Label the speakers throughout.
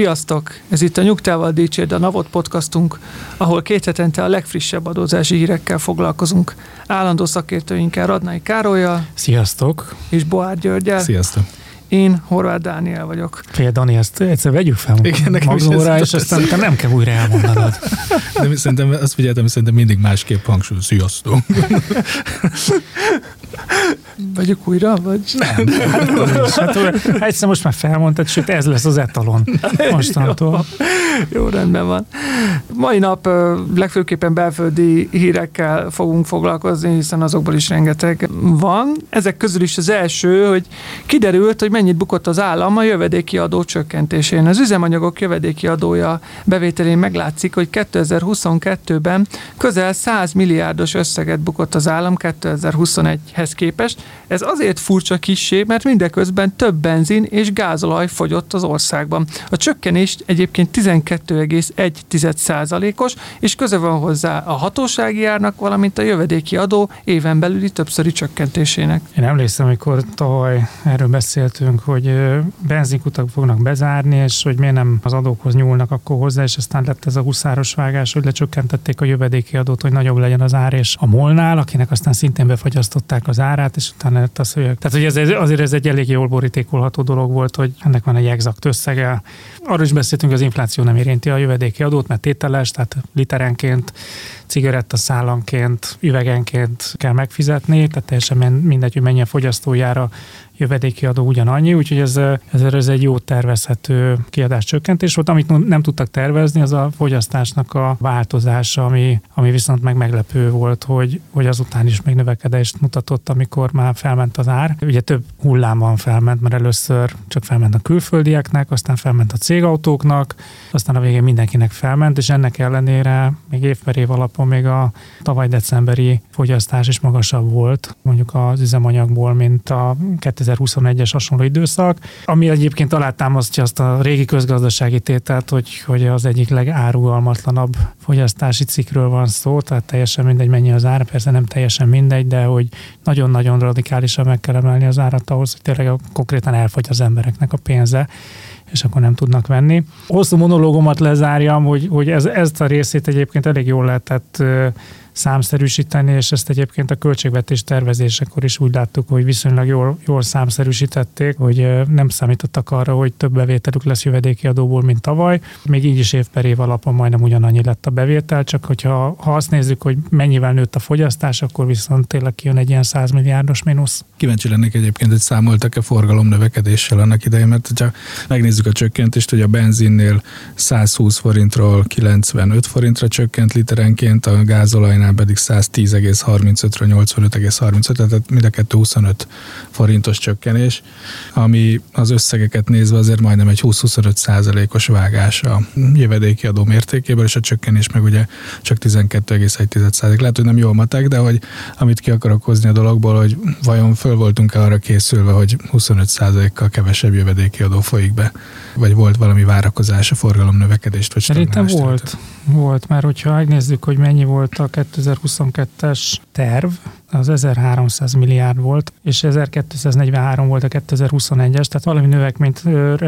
Speaker 1: Sziasztok! Ez itt a Nyugtával Dicsérd a Navot podcastunk, ahol két hetente a legfrissebb adózási hírekkel foglalkozunk. Állandó szakértőinkkel Radnai Károlyjal
Speaker 2: Sziasztok!
Speaker 1: és Boár Györgyel.
Speaker 3: Sziasztok!
Speaker 1: Én Horváth Dániel vagyok.
Speaker 2: Fél Dani, ezt egyszer vegyük fel
Speaker 3: Igen, nekem ez
Speaker 2: és aztán te nem kell újra elmondanod.
Speaker 3: De szerintem, azt figyeltem, szerintem mindig másképp hangsúly. Sziasztok!
Speaker 1: Vegyük újra, vagy?
Speaker 2: Nem, hát, is. hát, egyszer most már felmondtad, sőt ez lesz az etalon mostantól.
Speaker 1: Jó, rendben van. Mai nap legfőképpen belföldi hírekkel fogunk foglalkozni, hiszen azokból is rengeteg van. Ezek közül is az első, hogy kiderült, hogy mennyit bukott az állam a jövedéki adó csökkentésén. Az üzemanyagok jövedéki adója bevételén meglátszik, hogy 2022-ben közel 100 milliárdos összeget bukott az állam 2021-hez képest. Ez azért furcsa kissé, mert mindeközben több benzin és gázolaj fogyott az országban. A csökkenést egyébként 12,1%-os, és köze van hozzá a hatósági árnak, valamint a jövedéki adó éven belüli többszöri csökkentésének.
Speaker 2: Én emlékszem, amikor tavaly erről beszéltünk, hogy benzinkutak fognak bezárni, és hogy miért nem az adókhoz nyúlnak akkor hozzá, és aztán lett ez a huszáros vágás, hogy lecsökkentették a jövedéki adót, hogy nagyobb legyen az ár, és a molnál, akinek aztán szintén befagyasztották az árát, és utána lett az, hogy tehát hogy ez, azért ez egy elég jól borítékolható dolog volt, hogy ennek van egy exakt összege. Arról is beszéltünk, az infláció nem érinti a jövedéki adót, mert tételes, tehát literenként cigaretta szállanként, üvegenként kell megfizetni, tehát teljesen mindegy, hogy mennyi a fogyasztójára jövedéki adó ugyanannyi, úgyhogy ez, ez, ez egy jó tervezhető kiadás csökkentés volt. Amit nem tudtak tervezni, az a fogyasztásnak a változása, ami, ami viszont meg meglepő volt, hogy, hogy azután is még növekedést mutatott, amikor már felment az ár. Ugye több hullámban felment, mert először csak felment a külföldieknek, aztán felment a cégautóknak, aztán a végén mindenkinek felment, és ennek ellenére még év per alapon még a tavaly decemberi fogyasztás is magasabb volt, mondjuk az üzemanyagból, mint a 2021-es hasonló időszak, ami egyébként alátámasztja azt a régi közgazdasági tételt, hogy, hogy az egyik legárugalmatlanabb fogyasztási cikkről van szó, tehát teljesen mindegy mennyi az ára, persze nem teljesen mindegy, de hogy nagyon-nagyon radikálisan meg kell emelni az árat ahhoz, hogy tényleg konkrétan elfogy az embereknek a pénze és akkor nem tudnak venni. Hosszú monológomat lezárjam, hogy, hogy ez, ezt a részét egyébként elég jól lehetett számszerűsíteni, és ezt egyébként a költségvetés tervezésekor is úgy láttuk, hogy viszonylag jól, jól számszerűsítették, hogy nem számítottak arra, hogy több bevételük lesz jövedéki adóból, mint tavaly. Még így is év per év alapon majdnem ugyanannyi lett a bevétel, csak hogyha ha azt nézzük, hogy mennyivel nőtt a fogyasztás, akkor viszont tényleg kijön egy ilyen 100 milliárdos mínusz.
Speaker 3: Kíváncsi lennék egyébként, hogy számoltak-e forgalom növekedéssel annak idején, mert ha megnézzük a csökkentést, hogy a benzinnél 120 forintról 95 forintra csökkent literenként, a gázolajnál pedig 110,35-ről 85,35, tehát mind a kettő 25 forintos csökkenés, ami az összegeket nézve azért majdnem egy 20-25 százalékos vágás a jövedéki adó mértékéből, és a csökkenés meg ugye csak 12,1 százalék. Lehet, hogy nem jó a matek, de hogy amit ki akarok hozni a dologból, hogy vajon föl voltunk-e arra készülve, hogy 25 százalékkal kevesebb jövedéki adó folyik be, vagy volt valami várakozás a forgalom növekedést, vagy
Speaker 2: Szerintem volt,
Speaker 3: illetően?
Speaker 2: volt, mert hogyha megnézzük, hogy mennyi volt a 2022-es terv, az 1300 milliárd volt, és 1243 volt a 2021-es, tehát valami növekményt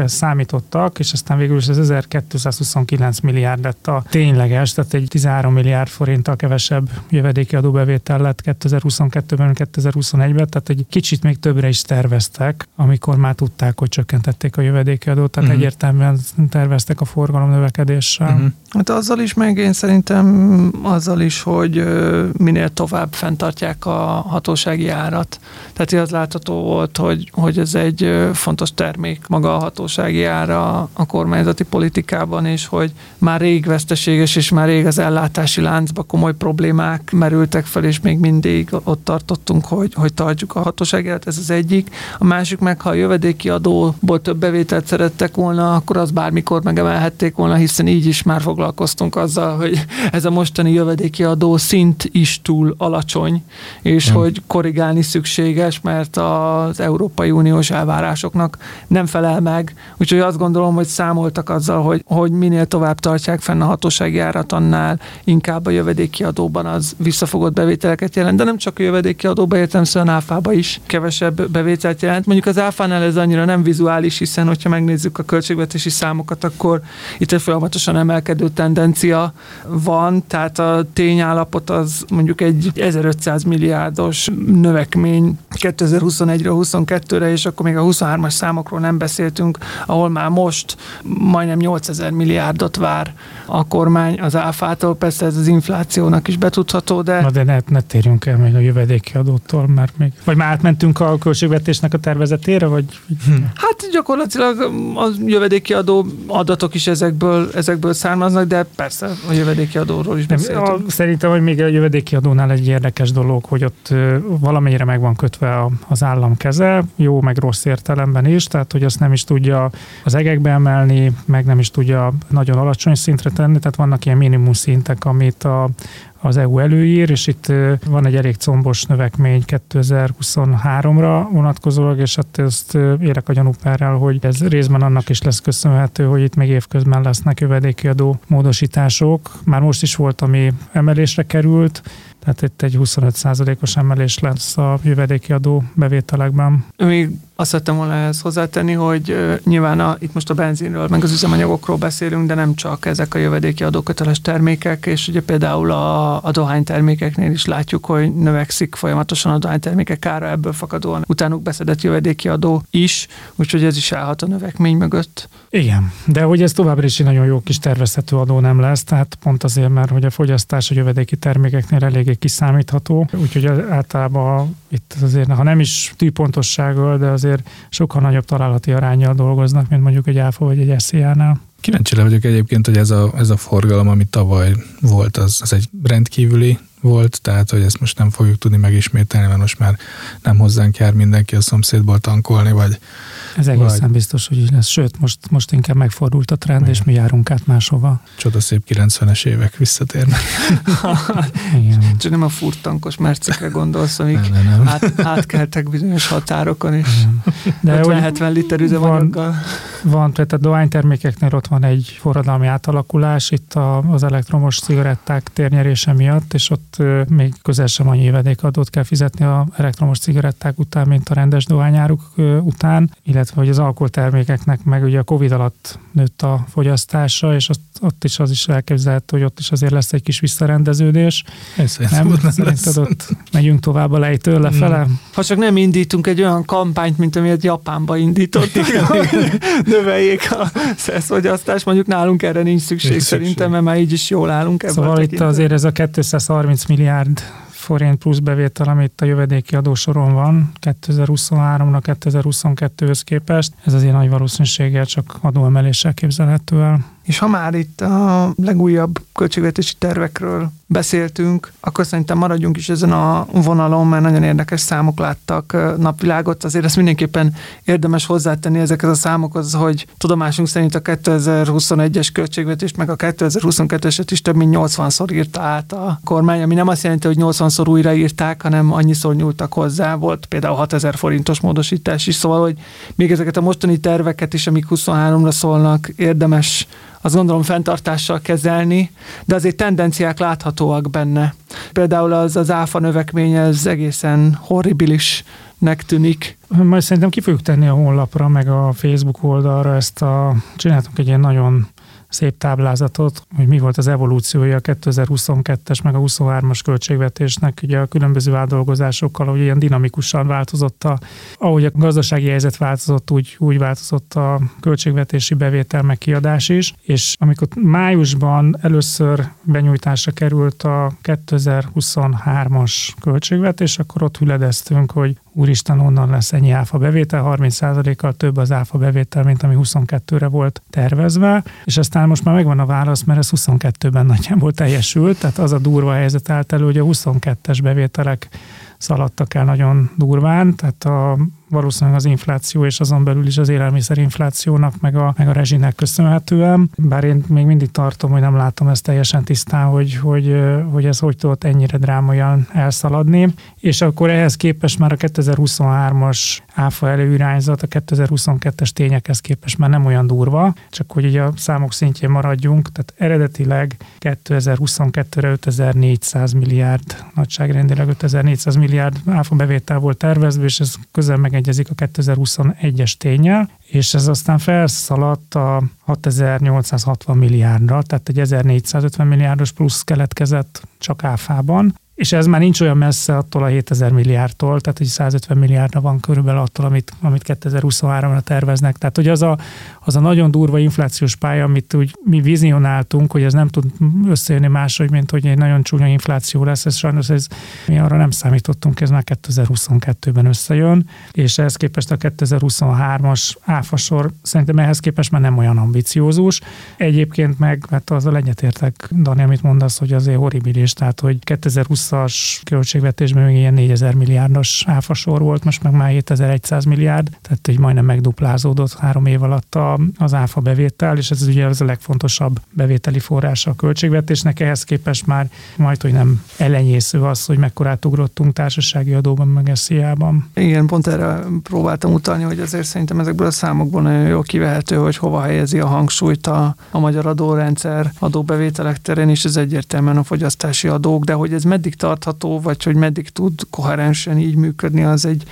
Speaker 2: számítottak, és aztán végül is az 1229 milliárd lett a tényleges, tehát egy 13 milliárd forinttal kevesebb jövedéki adóbevétel lett 2022-ben, 2021-ben, tehát egy kicsit még többre is terveztek, amikor már tudták, hogy csökkentették a jövedéki adót, tehát uh-huh. egyértelműen terveztek a forgalom növekedéssel. Uh-huh.
Speaker 1: Hát azzal is, meg én szerintem azzal is, hogy minél tovább fenntartják a a hatósági árat. Tehát az látható volt, hogy, hogy ez egy fontos termék maga a hatósági ára a kormányzati politikában, és hogy már rég veszteséges, és már rég az ellátási láncba komoly problémák merültek fel, és még mindig ott tartottunk, hogy, hogy tartjuk a hatósági árat, ez az egyik. A másik meg, ha a jövedéki adóból több bevételt szerettek volna, akkor az bármikor megemelhették volna, hiszen így is már foglalkoztunk azzal, hogy ez a mostani jövedéki adó szint is túl alacsony, és hmm. hogy korrigálni szükséges, mert az Európai Uniós elvárásoknak nem felel meg. Úgyhogy azt gondolom, hogy számoltak azzal, hogy, hogy minél tovább tartják fenn a hatósági árat, annál inkább a jövedéki adóban az visszafogott bevételeket jelent. De nem csak a jövedéki adóban, értem szóval áfába is kevesebb bevételt jelent. Mondjuk az áfánál ez annyira nem vizuális, hiszen hogyha megnézzük a költségvetési számokat, akkor itt egy folyamatosan emelkedő tendencia van, tehát a tényállapot az mondjuk egy 1500 milliárdos növekmény 2021-re, 22-re, és akkor még a 23-as számokról nem beszéltünk, ahol már most majdnem 8000 milliárdot vár a kormány az áfától, persze ez az inflációnak is betudható, de...
Speaker 2: Na de ne, ne térjünk el még a jövedéki adótól, mert még... Vagy már átmentünk a költségvetésnek a tervezetére, vagy...
Speaker 1: Hát gyakorlatilag a jövedéki adó adatok is ezekből, ezekből származnak, de persze a jövedéki adóról is beszéltünk.
Speaker 2: A, szerintem, hogy még a jövedéki adónál egy érdekes dolog, hogy ott valamennyire meg van kötve az állam keze, jó meg rossz értelemben is, tehát hogy azt nem is tudja az egekbe emelni, meg nem is tudja nagyon alacsony szintre tenni, tehát vannak ilyen minimum szintek, amit a, az EU előír, és itt van egy elég combos növekmény 2023-ra vonatkozólag, és hát ezt érek a gyanúperrel, hogy ez részben annak is lesz köszönhető, hogy itt még évközben lesznek jövedéki adó módosítások. Már most is volt, ami emelésre került, tehát itt egy 25%-os emelés lesz a jövedéki adó bevételekben.
Speaker 1: Még azt szerettem volna ehhez hozzátenni, hogy nyilván a, itt most a benzinről, meg az üzemanyagokról beszélünk, de nem csak ezek a jövedéki adóköteles termékek, és ugye például a, a dohánytermékeknél is látjuk, hogy növekszik folyamatosan a dohánytermékek ára, ebből fakadóan utánuk beszedett jövedéki adó is, úgyhogy ez is állhat a növekmény mögött.
Speaker 2: Igen, de hogy ez továbbra is egy nagyon jó kis tervezhető adó nem lesz, tehát pont azért, mert hogy a fogyasztás a jövedéki termékeknél eléggé kiszámítható, úgyhogy általában itt azért, ha nem is tűpontossággal, de azért sokkal nagyobb találati arányjal dolgoznak, mint mondjuk egy áfa vagy egy SZIA-nál.
Speaker 3: Kíváncsi vagyok egyébként, hogy ez a, ez a forgalom, ami tavaly volt, az, az egy rendkívüli volt, tehát hogy ezt most nem fogjuk tudni megismételni, mert most már nem hozzánk jár mindenki a szomszédból tankolni, vagy...
Speaker 2: Ez egészen vagy... biztos, hogy így lesz. Sőt, most, most inkább megfordult a trend, Igen. és mi járunk át máshova.
Speaker 3: Csoda szép 90-es évek visszatérnek.
Speaker 1: Igen. Csak nem a furtankos mercekre gondolsz, amik nem, nem, nem. Át, átkeltek bizonyos határokon, és De 50-70 liter üzemanyaggal.
Speaker 2: Van, van, tehát a dohánytermékeknél ott van egy forradalmi átalakulás, itt a, az elektromos cigaretták térnyerése miatt, és ott még közel sem annyi jövedékadót kell fizetni a elektromos cigaretták után, mint a rendes dohányáruk után, illetve hogy az alkoholtermékeknek meg ugye a Covid alatt nőtt a fogyasztása, és ott, ott is az is elképzelhető, hogy ott is azért lesz egy kis visszarendeződés.
Speaker 3: Ez
Speaker 2: nem, nem szerinted ott megyünk tovább a lejtől lefele? Mm.
Speaker 1: Ha csak nem indítunk egy olyan kampányt, mint amilyet Japánba indítottak, növeljék a szeszfogyasztást, mondjuk nálunk erre nincs szükség, nincs szerintem, szükség. mert már így is jól állunk
Speaker 2: ebben Szóval itt azért ez a 230 milliárd forint plusz bevétel, amit a jövedéki adósoron van 2023-ra 2022-höz képest. Ez azért nagy valószínűséggel csak adóemeléssel képzelhető el.
Speaker 1: És ha már itt a legújabb költségvetési tervekről beszéltünk, akkor szerintem maradjunk is ezen a vonalon, mert nagyon érdekes számok láttak napvilágot. Azért ezt mindenképpen érdemes hozzátenni ezekhez a számokhoz, hogy tudomásunk szerint a 2021-es költségvetést, meg a 2022-eset is több mint 80-szor írta át a kormány, ami nem azt jelenti, hogy 80-szor újraírták, hanem annyiszor nyúltak hozzá. Volt például 6000 forintos módosítás is, szóval, hogy még ezeket a mostani terveket is, amik 23-ra szólnak, érdemes azt gondolom fenntartással kezelni, de azért tendenciák láthatóak benne. Például az, az áfa növekmény, ez egészen horribilisnek tűnik.
Speaker 2: Majd szerintem ki fogjuk tenni a honlapra, meg a Facebook oldalra ezt a, csináltunk egy ilyen nagyon szép táblázatot, hogy mi volt az evolúciója a 2022-es meg a 23-as költségvetésnek, ugye a különböző átdolgozásokkal, hogy ilyen dinamikusan változott a, ahogy a gazdasági helyzet változott, úgy, úgy változott a költségvetési bevétel meg kiadás is, és amikor májusban először benyújtásra került a 2023-as költségvetés, akkor ott hüledeztünk, hogy úristen, onnan lesz ennyi áfa bevétel, 30%-kal több az áfa bevétel, mint ami 22-re volt tervezve, és aztán most már megvan a válasz, mert ez 22-ben nagyjából teljesült, tehát az a durva helyzet állt elő, hogy a 22-es bevételek szaladtak el nagyon durván, tehát a valószínűleg az infláció és azon belül is az élelmiszerinflációnak, meg a, meg a rezsinek köszönhetően. Bár én még mindig tartom, hogy nem látom ezt teljesen tisztán, hogy, hogy, hogy ez hogy tudott ennyire drámaian elszaladni. És akkor ehhez képest már a 2023-as áfa előirányzat, a 2022-es tényekhez képest már nem olyan durva, csak hogy ugye a számok szintjén maradjunk, tehát eredetileg 2022-re 5400 milliárd, nagyságrendileg 5400 milliárd áfa bevétel volt tervezve, és ez közel meg megegyezik a 2021-es tényel, és ez aztán felszaladt a 6860 milliárdra, tehát egy 1450 milliárdos plusz keletkezett csak áfában, és ez már nincs olyan messze attól a 7000 milliárdtól, tehát hogy 150 milliárdra van körülbelül attól, amit, amit 2023-ra terveznek. Tehát, hogy az a, az a nagyon durva inflációs pálya, amit úgy mi vizionáltunk, hogy ez nem tud összejönni máshogy, mint hogy egy nagyon csúnya infláció lesz, ez sajnos ez, mi arra nem számítottunk, ez már 2022-ben összejön, és ehhez képest a 2023-as áfasor szerintem ehhez képest már nem olyan ambiciózus. Egyébként meg, mert azzal egyetértek, Dani, amit mondasz, hogy azért horribilis, tehát hogy 2020-as költségvetésben még ilyen 4000 milliárdos áfasor volt, most meg már 7100 milliárd, tehát hogy majdnem megduplázódott három év alatt a az áfa bevétel, és ez ugye az a legfontosabb bevételi forrása a költségvetésnek. Ehhez képest már majd, hogy nem elenyésző az, hogy mekkorát ugrottunk társasági adóban, meg SZIA-ban.
Speaker 1: Igen, pont erre próbáltam utalni, hogy azért szerintem ezekből a számokból nagyon jól kivehető, hogy hova helyezi a hangsúlyt a, a magyar adórendszer adóbevételek terén, és ez egyértelműen a fogyasztási adók, de hogy ez meddig tartható, vagy hogy meddig tud koherensen így működni, az egy,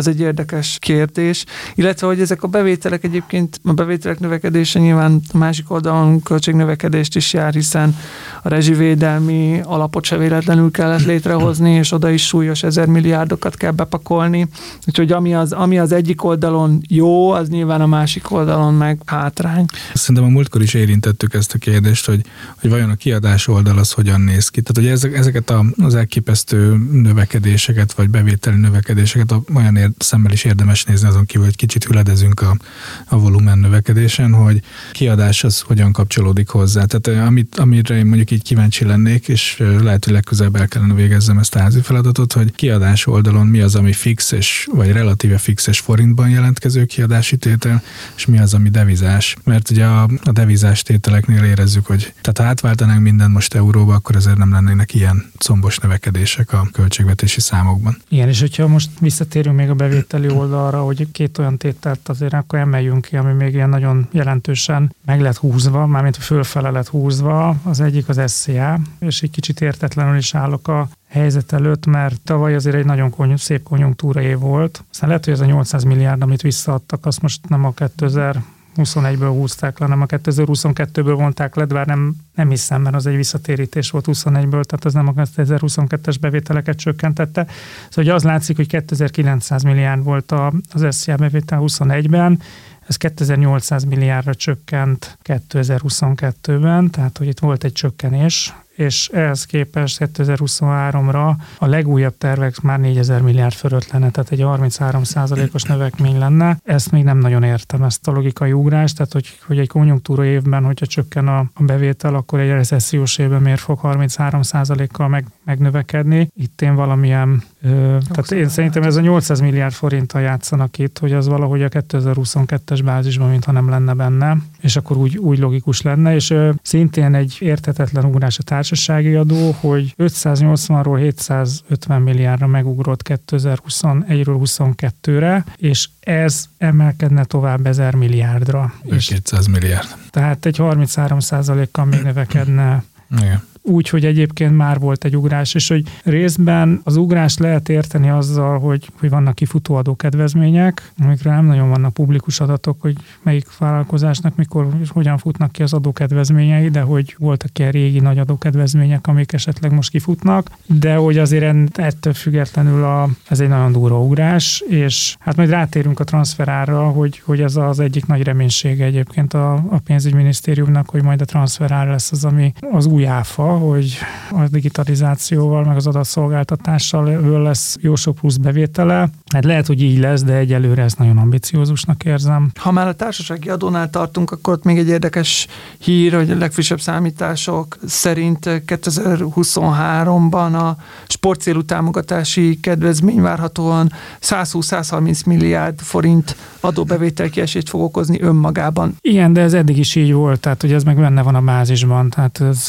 Speaker 1: az egy érdekes kérdés. Illetve, hogy ezek a bevételek egyébként, a bevételek növekedése nyilván a másik oldalon költségnövekedést is jár, hiszen a rezsivédelmi alapot se véletlenül kellett létrehozni, és oda is súlyos ezer milliárdokat kell bepakolni. Úgyhogy ami az, ami az egyik oldalon jó, az nyilván a másik oldalon meg hátrány.
Speaker 3: Szerintem a múltkor is érintettük ezt a kérdést, hogy, hogy vajon a kiadás oldal az hogyan néz ki. Tehát, hogy ezek, ezeket az elképesztő növekedéseket, vagy bevételi növekedéseket olyan ér, szemmel is érdemes nézni azon kívül, hogy kicsit hüledezünk a, a volumen növekedésen, hogy kiadás az hogyan kapcsolódik hozzá. Tehát amit, amire én mondjuk így kíváncsi lennék, és lehet, hogy legközelebb el kellene végezzem ezt a házi feladatot, hogy kiadás oldalon mi az, ami fix és, vagy relatíve fixes forintban jelentkező kiadási tétel, és mi az, ami devizás. Mert ugye a, a devizás tételeknél érezzük, hogy tehát ha átváltanánk mindent most euróba, akkor ezért nem lennének ilyen combos növekedések a költségvetési számokban.
Speaker 2: Igen, és hogyha most visszatérünk még a bevételi oldalra, hogy két olyan tételt azért akkor emeljünk ki, ami még ilyen nagyon jelentősen meg lett húzva, mármint fölfele lett húzva. Az egyik az SCA, és egy kicsit értetlenül is állok a helyzet előtt, mert tavaly azért egy nagyon kony- szép konjunktúra év volt. Aztán lehet, hogy ez a 800 milliárd, amit visszaadtak, azt most nem a 2000 21-ből húzták le, nem a 2022-ből vonták le, bár nem, nem hiszem, mert az egy visszatérítés volt 21-ből, tehát az nem a 2022-es bevételeket csökkentette. Szóval az látszik, hogy 2900 milliárd volt az SZIA bevétel 21-ben, ez 2800 milliárdra csökkent 2022-ben, tehát hogy itt volt egy csökkenés, és ehhez képest 2023-ra a legújabb tervek már 4000 milliárd fölött lenne, tehát egy 33% os növekmény lenne. Ezt még nem nagyon értem, ezt a logikai ugrást, tehát hogy, hogy egy konjunktúra évben, hogyha csökken a, a bevétel, akkor egy recessziós évben miért fog 33% kal meg, megnövekedni. Itt én valamilyen, tehát én szerintem ez a 800 milliárd forinttal játszanak itt, hogy az valahogy a 2022-es bázisban, mintha nem lenne benne, és akkor úgy, úgy logikus lenne, és szintén egy értetetlen ugrás a társasági adó, hogy 580-ról 750 milliárdra megugrott 2021-ről 22-re, és ez emelkedne tovább 1000 milliárdra.
Speaker 3: És 200 milliárd.
Speaker 2: Tehát egy 33 kal még növekedne
Speaker 3: igen.
Speaker 2: Úgy, hogy egyébként már volt egy ugrás, és hogy részben az ugrás lehet érteni azzal, hogy, hogy vannak kifutó adókedvezmények, amikre nem nagyon vannak publikus adatok, hogy melyik vállalkozásnak mikor, hogyan futnak ki az adókedvezményei, de hogy voltak ilyen régi nagy adókedvezmények, amik esetleg most kifutnak, de hogy azért ettől függetlenül a, ez egy nagyon durva ugrás, és hát majd rátérünk a transferárra, hogy, hogy ez az egyik nagy reménysége egyébként a, a pénzügyminisztériumnak, hogy majd a transferár lesz az, ami az új áfa, hogy a digitalizációval, meg az adatszolgáltatással ő lesz jó sok plusz bevétele. Hát lehet, hogy így lesz, de egyelőre ez nagyon ambiciózusnak érzem.
Speaker 1: Ha már a társasági adónál tartunk, akkor ott még egy érdekes hír, hogy a legfrissebb számítások szerint 2023-ban a sportcélú támogatási kedvezmény várhatóan 120-130 milliárd forint adóbevétel kiesést fog okozni önmagában.
Speaker 2: Igen, de ez eddig is így volt, tehát hogy ez meg benne van a bázisban, tehát ez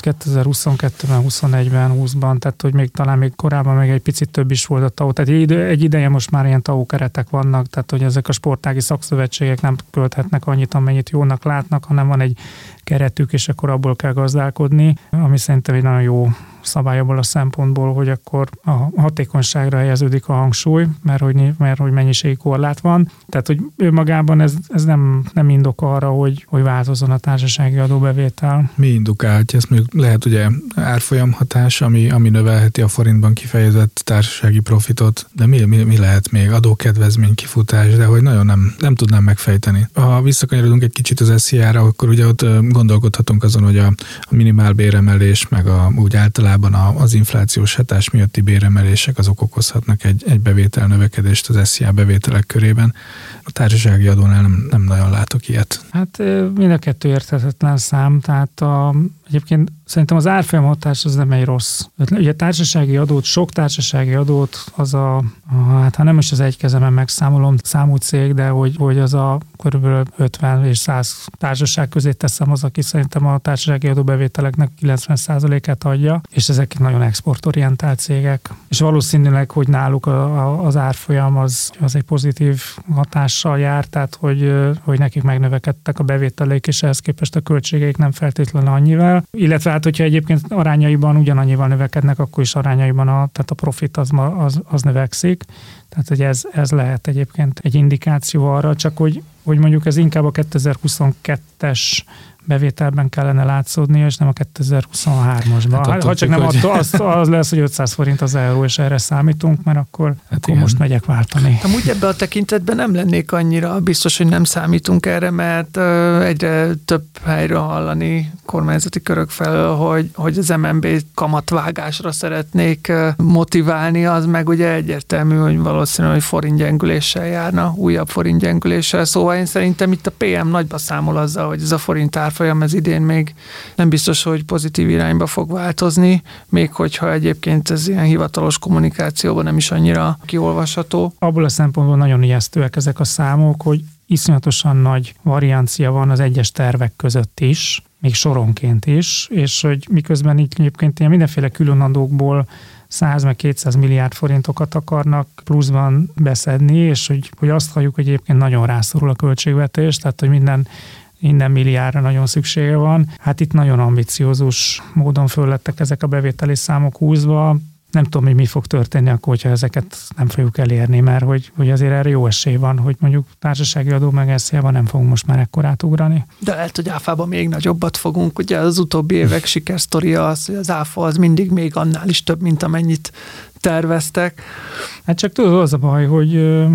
Speaker 2: 2022-ben, 21-ben, 20-ban, tehát hogy még talán még korábban még egy picit több is volt a TAO, tehát egy, egy ideje most már ilyen TAO keretek vannak, tehát hogy ezek a sportági szakszövetségek nem költhetnek annyit, amennyit jónak látnak, hanem van egy keretük, és akkor abból kell gazdálkodni, ami szerintem egy nagyon jó szabály abból a szempontból, hogy akkor a hatékonyságra helyeződik a hangsúly, mert hogy, mert hogy mennyiségi korlát van. Tehát, hogy önmagában ez, ez nem, nem indok arra, hogy, hogy változzon a társasági adóbevétel.
Speaker 3: Mi indukálhatja? Ez mondjuk lehet ugye árfolyam hatás, ami, ami növelheti a forintban kifejezett társasági profitot, de mi, mi, mi lehet még? Adókedvezmény, kifutás, de hogy nagyon nem, nem tudnám megfejteni. Ha visszakanyarodunk egy kicsit az SZIA-ra, akkor ugye ott gondolkodhatunk azon, hogy a, a minimál béremelés, meg a, úgy általában a, az inflációs hatás miatti béremelések azok okozhatnak egy, egy bevétel növekedést az SZIA bevételek körében. A társasági adónál nem, nem nagyon látok ilyet.
Speaker 2: Hát mind a kettő érthetetlen szám, tehát a, egyébként Szerintem az árfolyam hatás az nem egy rossz. Ugye társasági adót, sok társasági adót, az a, a hát ha nem is az egy kezemen megszámolom számú cég, de hogy, hogy az a körülbelül 50 és 100 társaság közé teszem az, aki szerintem a társasági adóbevételeknek 90%-át adja, és ezek nagyon exportorientált cégek. És valószínűleg, hogy náluk a, a, az árfolyam az, az egy pozitív hatással jár, tehát hogy, hogy nekik megnövekedtek a bevételeik, és ehhez képest a költségeik nem feltétlenül Illetve hát, hogyha egyébként arányaiban ugyanannyival növekednek, akkor is arányaiban a, tehát a profit az, az, az növekszik. Tehát, hogy ez, ez lehet egyébként egy indikáció arra, csak hogy, hogy mondjuk ez inkább a 2022-es bevételben kellene látszódni, és nem a 2023-asban. Hát, ha csak nem hogy... attól, az, az lesz, hogy 500 forint az euró, és erre számítunk, mert akkor, hát akkor most megyek váltani.
Speaker 1: Amúgy ebbe a tekintetben nem lennék annyira biztos, hogy nem számítunk erre, mert egyre több helyről hallani kormányzati körök felől, hogy, hogy az MNB kamatvágásra szeretnék motiválni, az meg ugye egyértelmű, hogy valószínűleg hogy forint gyengüléssel járna, újabb forint gyengüléssel. Szóval én szerintem itt a PM nagyba számol azzal, hogy ez a forint árfolyam ez idén még nem biztos, hogy pozitív irányba fog változni, még hogyha egyébként ez ilyen hivatalos kommunikációban nem is annyira kiolvasható.
Speaker 2: Abból a szempontból nagyon ijesztőek ezek a számok, hogy iszonyatosan nagy variancia van az egyes tervek között is, még soronként is, és hogy miközben így egyébként ilyen mindenféle különadókból 100 meg 200 milliárd forintokat akarnak pluszban beszedni, és hogy, hogy azt halljuk, hogy egyébként nagyon rászorul a költségvetés, tehát hogy minden minden milliárdra nagyon szüksége van. Hát itt nagyon ambiciózus módon föllettek ezek a bevételi számok húzva. Nem tudom, hogy mi fog történni akkor, hogyha ezeket nem fogjuk elérni, mert hogy, hogy azért erre jó esély van, hogy mondjuk társasági adó meg SZIA-ban nem fogunk most már ekkorát ugrani.
Speaker 1: De lehet, hogy áfában még nagyobbat fogunk. Ugye az utóbbi évek sikersztoria az, hogy az áfa az mindig még annál is több, mint amennyit terveztek.
Speaker 2: Hát csak tudod, az a baj, hogy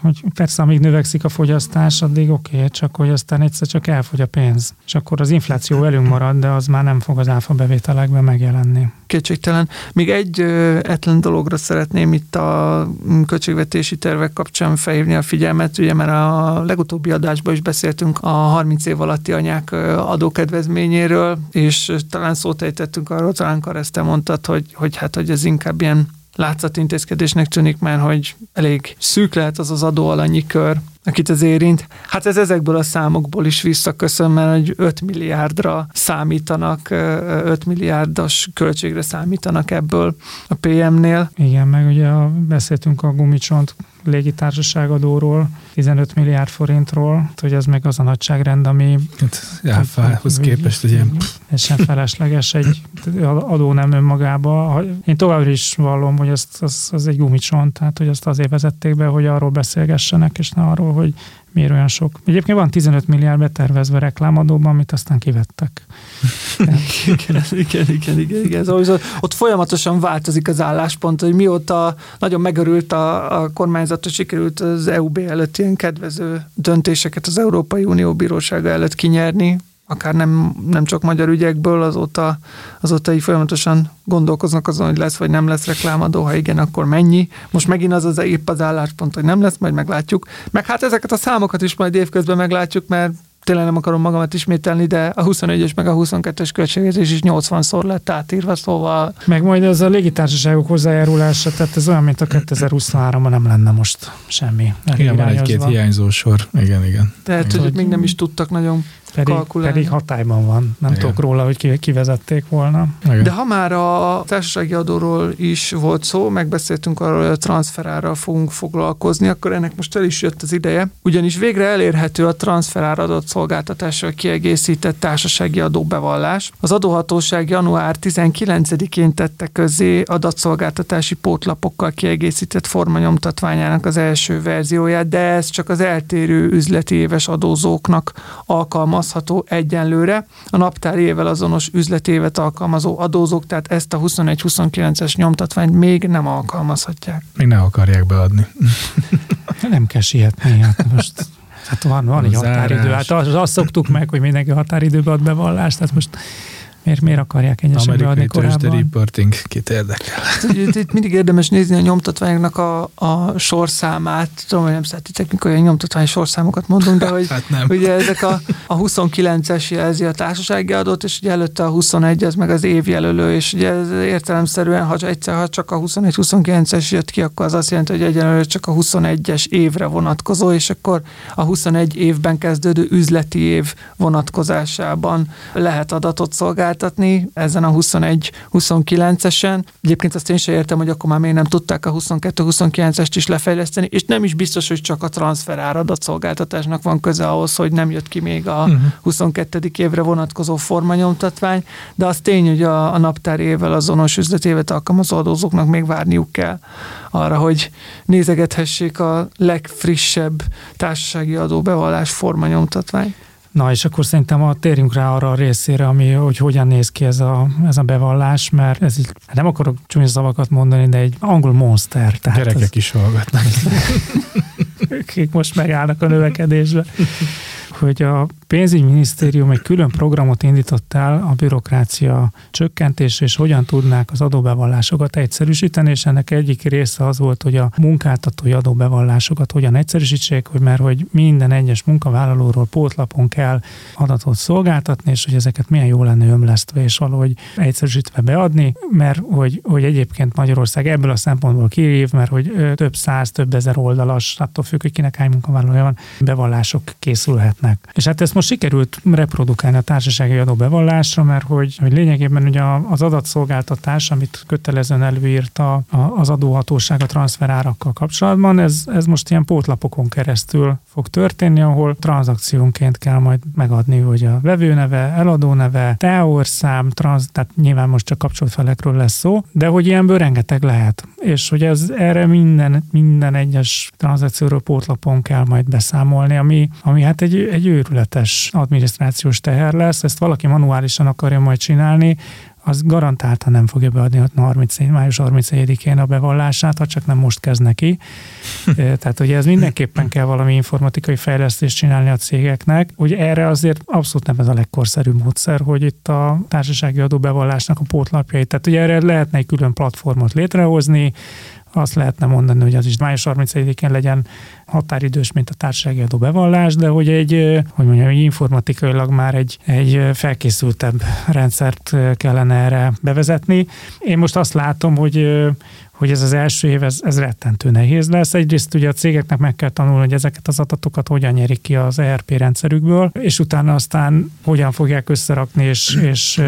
Speaker 2: hogy persze amíg növekszik a fogyasztás, addig oké, okay, csak hogy aztán egyszer csak elfogy a pénz. És akkor az infláció velünk marad, de az már nem fog az áfa bevételekben megjelenni.
Speaker 1: Kétségtelen. Még egy etlen dologra szeretném itt a költségvetési tervek kapcsán felhívni a figyelmet, ugye mert a legutóbbi adásban is beszéltünk a 30 év alatti anyák adókedvezményéről, és talán szót ejtettünk arról, talán Kareszte mondtad, hogy, hogy hát, hogy ez inkább ilyen látszatintézkedésnek tűnik, mert hogy elég szűk lehet az az adóalanyi kör, akit ez érint. Hát ez ezekből a számokból is visszaköszön, mert egy 5 milliárdra számítanak, 5 milliárdos költségre számítanak ebből a PM-nél.
Speaker 2: Igen, meg ugye beszéltünk a gumicsont légitársaságadóról, 15 milliárd forintról, hogy ez meg az a nagyságrend, ami...
Speaker 3: Hát, áfához képest egy ilyen...
Speaker 2: Ez sem felesleges egy adó nem önmagába. Én továbbra is vallom, hogy ezt, az, az egy gumicsont, tehát hogy azt azért vezették be, hogy arról beszélgessenek, és ne arról, hogy miért olyan sok. Egyébként van 15 milliárd betervezve reklámadóban, amit aztán kivettek.
Speaker 1: igen, igen, igen, igen, igen. Szóval ott folyamatosan változik az álláspont, hogy mióta nagyon megörült a, a kormányzat, hogy sikerült az EUB előtt ilyen kedvező döntéseket az Európai Unió bírósága előtt kinyerni, akár nem, nem csak magyar ügyekből, azóta, azóta így folyamatosan gondolkoznak azon, hogy lesz vagy nem lesz reklámadó, ha igen, akkor mennyi. Most megint az az épp az álláspont, hogy nem lesz, majd meglátjuk. Meg hát ezeket a számokat is majd évközben meglátjuk, mert tényleg nem akarom magamat ismételni, de a 21-es meg a 22-es költségvetés is 80-szor lett átírva, szóval...
Speaker 2: Meg majd ez a légitársaságok hozzájárulása, tehát ez olyan, mint a 2023-ban nem lenne most semmi.
Speaker 3: Igen, van egy-két hiányzó sor. Igen, igen.
Speaker 1: Tehát,
Speaker 3: igen.
Speaker 1: hogy még nem is tudtak nagyon
Speaker 2: pedig, kalkulálni. Pedig hatályban van. Nem Igen. tudok róla, hogy kivezették volna.
Speaker 1: Igen. De ha már a társasági adóról is volt szó, megbeszéltünk arról, hogy a transferárral fogunk foglalkozni, akkor ennek most el is jött az ideje. Ugyanis végre elérhető a transferár adott szolgáltatással kiegészített társasági adóbevallás. Az adóhatóság január 19-én tette közzé adatszolgáltatási pótlapokkal kiegészített formanyomtatványának az első verzióját, de ez csak az eltérő üzleti éves adózóknak alkalmaz alkalmazható egyenlőre a naptári évvel azonos üzletévet alkalmazó adózók, tehát ezt a 21-29-es nyomtatványt még nem alkalmazhatják.
Speaker 3: Még nem akarják beadni.
Speaker 2: nem kell sietni. Hát most Hát van, van egy határidő. Hát azt, azt szoktuk meg, hogy mindenki határidőbe ad bevallást, tehát most Miért, miért akarják ennyire beadni korábban?
Speaker 3: reporting, kit érdekel?
Speaker 1: Itt, itt mindig érdemes nézni a nyomtatványoknak a, a sorszámát. Tudom, hogy nem szeretitek, mikor olyan nyomtatvány sorszámokat mondunk, de hogy hát nem. ugye ezek a, a 29-es jelzi a társasági adót, és ugye előtte a 21 az meg az évjelölő, és ugye ez értelemszerűen, ha egyszer, ha csak a 21-29-es jött ki, akkor az azt jelenti, hogy egyenlőre csak a 21-es évre vonatkozó, és akkor a 21 évben kezdődő üzleti év vonatkozásában lehet adatot szolgálni szolgáltatni ezen a 21-29-esen. Egyébként azt én sem értem, hogy akkor már miért nem tudták a 22-29-est is lefejleszteni, és nem is biztos, hogy csak a transfer áradat szolgáltatásnak van köze ahhoz, hogy nem jött ki még a uh-huh. 22. évre vonatkozó formanyomtatvány, de az tény, hogy a, a naptár évvel azonos üzletévet alkalmazó adózóknak még várniuk kell arra, hogy nézegethessék a legfrissebb társasági adóbevallás formanyomtatvány.
Speaker 2: Na, és akkor szerintem a, térjünk rá arra a részére, ami, hogy hogyan néz ki ez a, ez a bevallás, mert ez így, hát nem akarok csúnya szavakat mondani, de egy angol monster.
Speaker 3: Tehát Gyerekek ez, is hallgatnak.
Speaker 2: Akik most megállnak a növekedésbe hogy a pénzügyminisztérium egy külön programot indított el a bürokrácia csökkentés, és hogyan tudnák az adóbevallásokat egyszerűsíteni, és ennek egyik része az volt, hogy a munkáltatói adóbevallásokat hogyan egyszerűsítsék, hogy mert hogy minden egyes munkavállalóról pótlapon kell adatot szolgáltatni, és hogy ezeket milyen jó lenne ömlesztve és valahogy egyszerűsítve beadni, mert hogy, hogy egyébként Magyarország ebből a szempontból kirív, mert hogy több száz, több ezer oldalas, attól függ, hogy kinek hány munkavállalója van, bevallások készülhetnek lesznek. És hát ezt most sikerült reprodukálni a társasági adóbevallásra, mert hogy, hogy lényegében ugye az adatszolgáltatás, amit kötelezően előírta az adóhatóság a transferárakkal kapcsolatban, ez, ez most ilyen pótlapokon keresztül fog történni, ahol tranzakciónként kell majd megadni, hogy a vevőneve, eladóneve, teorszám, transz, tehát nyilván most csak kapcsolt lesz szó, de hogy ilyenből rengeteg lehet. És hogy ez erre minden, minden egyes tranzakcióról pótlapon kell majd beszámolni, ami, ami hát egy, egy őrületes adminisztrációs teher lesz, ezt valaki manuálisan akarja majd csinálni, az garantáltan nem fogja beadni a 30, május 31-én a bevallását, ha csak nem most kezd neki. Tehát ugye ez mindenképpen kell valami informatikai fejlesztést csinálni a cégeknek. Ugye erre azért abszolút nem ez a legkorszerűbb módszer, hogy itt a társasági adóbevallásnak a pótlapjait, tehát ugye erre lehetne egy külön platformot létrehozni, azt lehetne mondani, hogy az is május 31-én legyen határidős, mint a társasági adó bevallás, de hogy egy, hogy mondjam, informatikailag már egy, egy felkészültebb rendszert kellene erre bevezetni. Én most azt látom, hogy hogy ez az első év, ez, ez rettentő nehéz lesz. Egyrészt ugye a cégeknek meg kell tanulni, hogy ezeket az adatokat hogyan nyerik ki az ERP rendszerükből, és utána aztán hogyan fogják összerakni, és, és,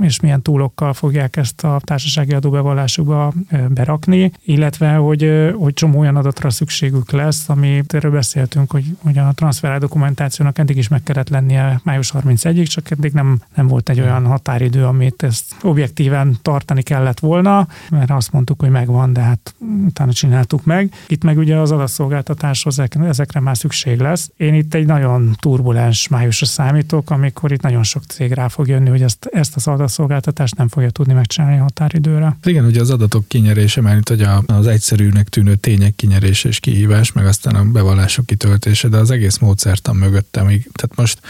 Speaker 2: és milyen túlokkal fogják ezt a társasági adóbevallásukba berakni, illetve hogy, hogy csomó olyan adatra szükségük lesz, ami erről beszéltünk, hogy, hogy a transfer dokumentációnak eddig is meg kellett lennie május 31-ig, csak eddig nem, nem volt egy olyan határidő, amit ezt objektíven tartani kellett volna, mert azt mondtuk, hogy megvan, de hát utána csináltuk meg. Itt meg ugye az adatszolgáltatáshoz ezekre már szükség lesz. Én itt egy nagyon turbulens májusra számítok, amikor itt nagyon sok cég rá fog jönni, hogy ezt, ezt az adatszolgáltatást nem fogja tudni megcsinálni a határidőre.
Speaker 3: Igen, ugye az adatok kinyerése, mert hogy az egyszerűnek tűnő tények kinyerése és kihívás, meg aztán a bevallások kitöltése, de az egész módszertan mögötte még. Tehát most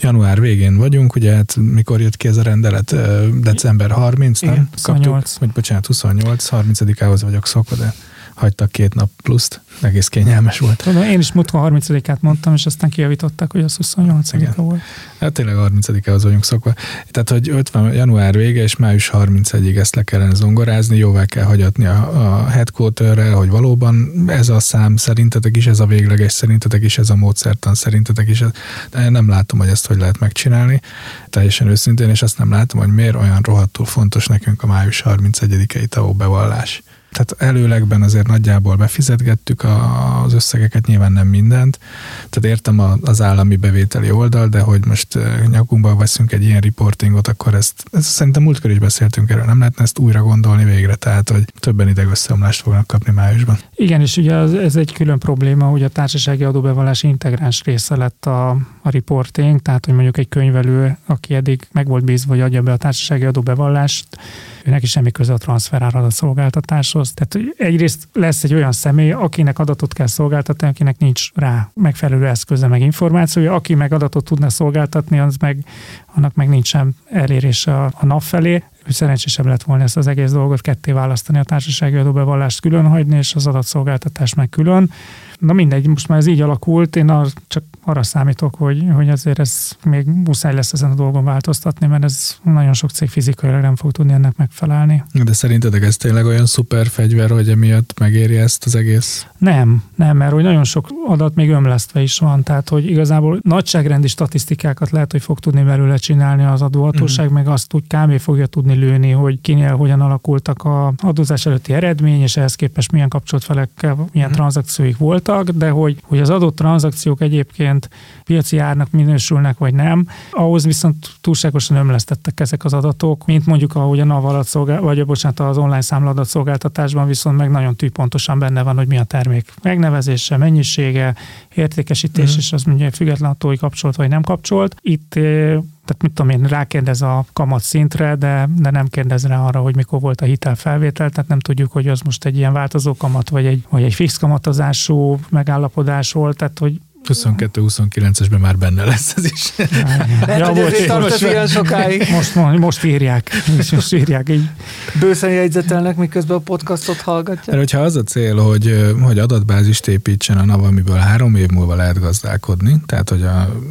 Speaker 3: január végén vagyunk, ugye hát mikor jött ki ez a rendelet? December 30,
Speaker 2: Igen,
Speaker 3: nem?
Speaker 2: 28.
Speaker 3: Kaptuk, vagy bocsánat, 28, 30-ához vagyok szokva, de hagytak két nap pluszt, egész kényelmes volt.
Speaker 2: Tudom, én is múltkor 30-át mondtam, és aztán kijavítottak, hogy az 28 volt.
Speaker 3: Hát tényleg 30-ához vagyunk szokva. Tehát, hogy 50 január vége és május 31-ig ezt le kellene zongorázni, jóvá kell hagyatni a, a headquarterrel, hogy valóban ez a szám szerintetek is, ez a végleges szerintetek is, ez a módszertan szerintetek is. De nem látom, hogy ezt hogy lehet megcsinálni, teljesen őszintén, és azt nem látom, hogy miért olyan rohadtul fontos nekünk a május 31-i TAO bevallás. Tehát előlegben azért nagyjából befizetgettük az összegeket, nyilván nem mindent. Tehát értem az állami bevételi oldal, de hogy most nyakunkba veszünk egy ilyen reportingot, akkor ezt, ezt szerintem múltkor is beszéltünk erről, nem lehetne ezt újra gondolni végre, tehát hogy többen idegösszeomlást fognak kapni májusban.
Speaker 2: Igen, és ugye ez egy külön probléma, hogy a társasági adóbevallás integráns része lett a, a reporting, tehát hogy mondjuk egy könyvelő, aki eddig meg volt bízva, hogy adja be a társasági adóbevallást, őnek is semmi köze a transferáradat szolgáltatáshoz. Tehát egyrészt lesz egy olyan személy, akinek adatot kell szolgáltatni, akinek nincs rá megfelelő eszköze meg információja, aki meg adatot tudna szolgáltatni, az meg, annak meg nincsen elérése a, a nap felé szerencsésebb lett volna ezt az egész dolgot ketté választani, a társasági adóbevallást külön hagyni, és az adatszolgáltatást meg külön. Na mindegy, most már ez így alakult, én ar, csak arra számítok, hogy, hogy azért ez még muszáj lesz ezen a dolgon változtatni, mert ez nagyon sok cég fizikailag nem fog tudni ennek megfelelni.
Speaker 3: De szerintetek ez tényleg olyan szuper fegyver, hogy emiatt megéri ezt az egész?
Speaker 2: Nem, nem, mert hogy nagyon sok adat még ömlesztve is van, tehát hogy igazából nagyságrendi statisztikákat lehet, hogy fog tudni belőle csinálni az adóhatóság, mm. meg azt úgy kb. fogja tudni lőni, hogy kinél hogyan alakultak a adózás előtti eredmény, és ehhez képest milyen kapcsolatfelekkel, milyen mm. tranzakcióik voltak, voltak, de hogy, hogy az adott tranzakciók egyébként piaci árnak minősülnek, vagy nem, ahhoz viszont túlságosan ömlesztettek ezek az adatok, mint mondjuk ahogy a NAV alatt szolgál, vagy bocsánat, az online számladat szolgáltatásban viszont meg nagyon tűpontosan benne van, hogy mi a termék megnevezése, mennyisége, értékesítés, mm. és az mondja független attól, hogy kapcsolt vagy nem kapcsolt. Itt eh, tehát mit tudom én, rákérdez a kamat szintre, de, de nem kérdez rá arra, hogy mikor volt a hitelfelvétel, tehát nem tudjuk, hogy az most egy ilyen változó kamat, vagy egy, vagy egy fix kamatozású megállapodás volt, tehát hogy
Speaker 3: 22-29-esben már benne lesz ez is.
Speaker 1: Lehet, ja, hogy most, tart most, ilyen sokáig.
Speaker 2: Most, most írják. Most írják így.
Speaker 1: Bőszen jegyzetelnek, miközben a podcastot hallgatja.
Speaker 3: Mert hogyha az a cél, hogy, hogy adatbázist építsen a NAV, amiből három év múlva lehet gazdálkodni, tehát hogy a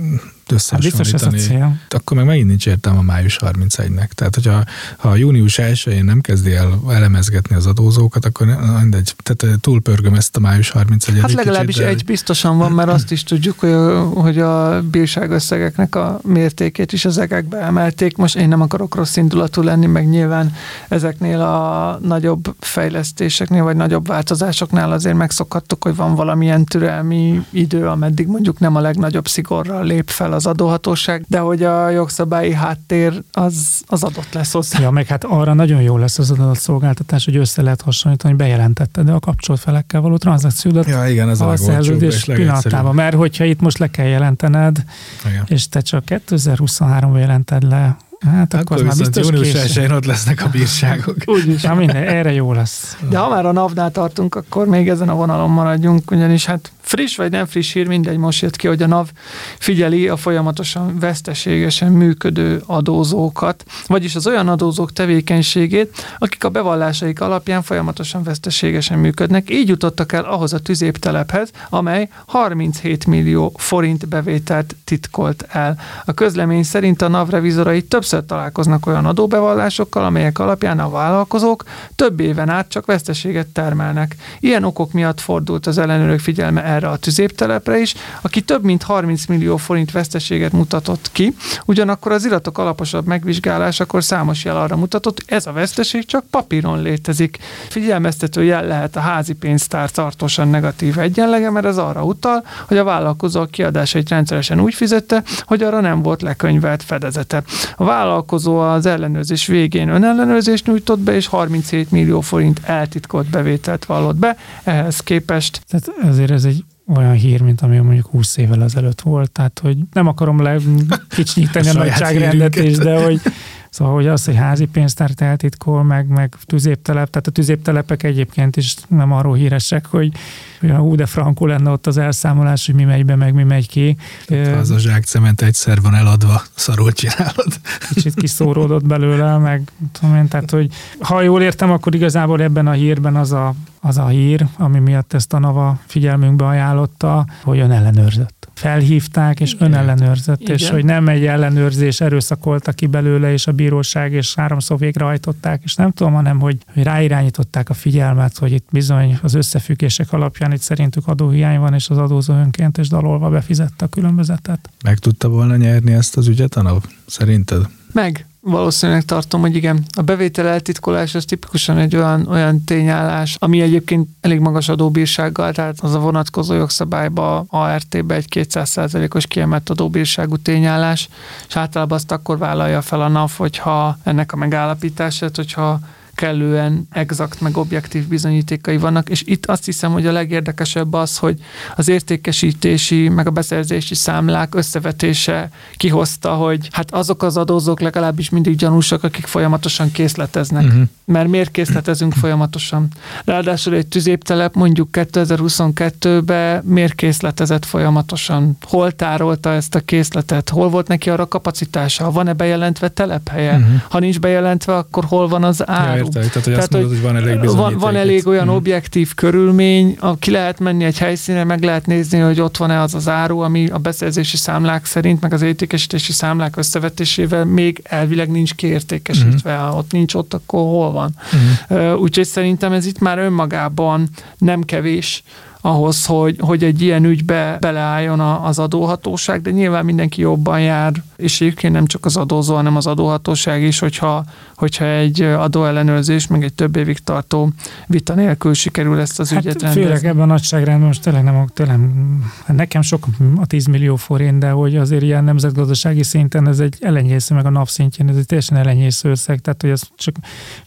Speaker 3: összehasonlítani, hát cél. akkor meg megint nincs értelme a május 31-nek. Tehát, hogyha ha június 1-én nem kezdi el elemezgetni az adózókat, akkor mindegy, tehát túlpörgöm ezt a május 31
Speaker 1: Hát legalábbis kicsit, egy biztosan van, mert azt is tudjuk, hogy a, hogy a bírságösszegeknek a mértékét is az egekbe emelték. Most én nem akarok rossz indulatú lenni, meg nyilván ezeknél a nagyobb fejlesztéseknél, vagy nagyobb változásoknál azért megszokhattuk, hogy van valamilyen türelmi idő, ameddig mondjuk nem a legnagyobb szigorral lép fel az az adóhatóság, de hogy a jogszabályi háttér az, az adott lesz hozzá.
Speaker 2: Ja, meg hát arra nagyon jó lesz az adatszolgáltatás, hogy össze lehet hasonlítani, hogy bejelentetted de a kapcsolt felekkel való tranzakciódat
Speaker 3: ja, igen, ez a, a szerződés
Speaker 2: pillanatában. Mert hogyha itt most le kell jelentened, igen. és te csak 2023-ban jelented le Hát akkor, akkor már biztos
Speaker 3: június 1 ott lesznek a bírságok.
Speaker 2: Úgyis, hát minden, erre jó lesz.
Speaker 1: De ha már a NAV-nál tartunk, akkor még ezen a vonalon maradjunk, ugyanis hát friss vagy nem friss hír, mindegy, most jött ki, hogy a NAV figyeli a folyamatosan veszteségesen működő adózókat, vagyis az olyan adózók tevékenységét, akik a bevallásaik alapján folyamatosan veszteségesen működnek. Így jutottak el ahhoz a tüzéptelephez, amely 37 millió forint bevételt titkolt el. A közlemény szerint a NAV revizorai többször többször találkoznak olyan adóbevallásokkal, amelyek alapján a vállalkozók több éven át csak veszteséget termelnek. Ilyen okok miatt fordult az ellenőrök figyelme erre a tüzéptelepre is, aki több mint 30 millió forint veszteséget mutatott ki, ugyanakkor az iratok alaposabb megvizsgálásakor számos jel arra mutatott, ez a veszteség csak papíron létezik. Figyelmeztető jel lehet a házi pénztár tartósan negatív egyenlege, mert ez arra utal, hogy a vállalkozó a kiadásait rendszeresen úgy fizette, hogy arra nem volt lekönyvelt fedezete. A vállalkozó az ellenőrzés végén önellenőrzést nyújtott be, és 37 millió forint eltitkolt bevételt vallott be. Ehhez képest...
Speaker 2: Tehát ezért ez egy olyan hír, mint ami mondjuk 20 évvel ezelőtt volt, tehát hogy nem akarom lekicsinyíteni a, a nagyságrendet de hogy Szóval, hogy az, hogy házi pénztárt eltitkol, meg, meg tüzéptelep, tehát a tüzéptelepek egyébként is nem arról híresek, hogy hú, de frankó lenne ott az elszámolás, hogy mi megy be, meg mi megy ki.
Speaker 3: Tehát az a zsákcement egyszer van eladva, szarul csinálod.
Speaker 2: Kicsit kiszóródott belőle, meg tudom én, tehát, hogy ha jól értem, akkor igazából ebben a hírben az a, az a hír, ami miatt ezt a NAVA figyelmünkbe ajánlotta, hogy ön ellenőrzött felhívták, és Igen. önellenőrzött, Igen. és hogy nem egy ellenőrzés erőszakolta ki belőle, és a bíróság, és háromszor végrehajtották, és nem tudom, hanem hogy, hogy ráirányították a figyelmet, hogy itt bizony az összefüggések alapján itt szerintük adóhiány van, és az adózó önként és dalolva befizette a különbözetet.
Speaker 3: Meg tudta volna nyerni ezt az ügyet a nap? Szerinted?
Speaker 1: Meg. Valószínűleg tartom, hogy igen. A bevétel eltitkolás az tipikusan egy olyan, olyan tényállás, ami egyébként elég magas adóbírsággal, tehát az a vonatkozó jogszabályba, ART-be egy 200 os kiemelt adóbírságú tényállás, és általában azt akkor vállalja fel a NAV, hogyha ennek a megállapítását, hogyha kellően exakt meg objektív bizonyítékai vannak, és itt azt hiszem, hogy a legérdekesebb az, hogy az értékesítési, meg a beszerzési számlák összevetése kihozta, hogy hát azok az adózók legalábbis mindig gyanúsak, akik folyamatosan készleteznek. Uh-huh. Mert miért készletezünk folyamatosan? Ráadásul egy tüzéptelep mondjuk 2022-ben miért készletezett folyamatosan? Hol tárolta ezt a készletet? Hol volt neki arra kapacitása? Van-e bejelentve telephelye? Uh-huh. Ha nincs bejelentve, akkor hol van az áru?
Speaker 3: Értek, tehát hogy tehát, azt mondod, hogy van elég
Speaker 1: Van, van elég olyan hmm. objektív körülmény, ki lehet menni egy helyszínen, meg lehet nézni, hogy ott van-e az az áru, ami a beszerzési számlák szerint, meg az értékesítési számlák összevetésével még elvileg nincs kiértékesítve. Hmm. Ha ott nincs ott, akkor hol van? Hmm. Úgyhogy szerintem ez itt már önmagában nem kevés ahhoz, hogy, hogy egy ilyen ügybe beleálljon az adóhatóság, de nyilván mindenki jobban jár, és egyébként nem csak az adózó, hanem az adóhatóság is, hogyha, hogyha egy adóellenőrzés, meg egy több évig tartó vita nélkül sikerül ezt az hát ügyet rendezni.
Speaker 2: Főleg ebben a nagyságrendben most tényleg nem, tényleg, nekem sok a 10 millió forint, de hogy azért ilyen nemzetgazdasági szinten ez egy elenyésző, meg a nap szintjén ez egy teljesen elenyésző összeg, tehát hogy ez csak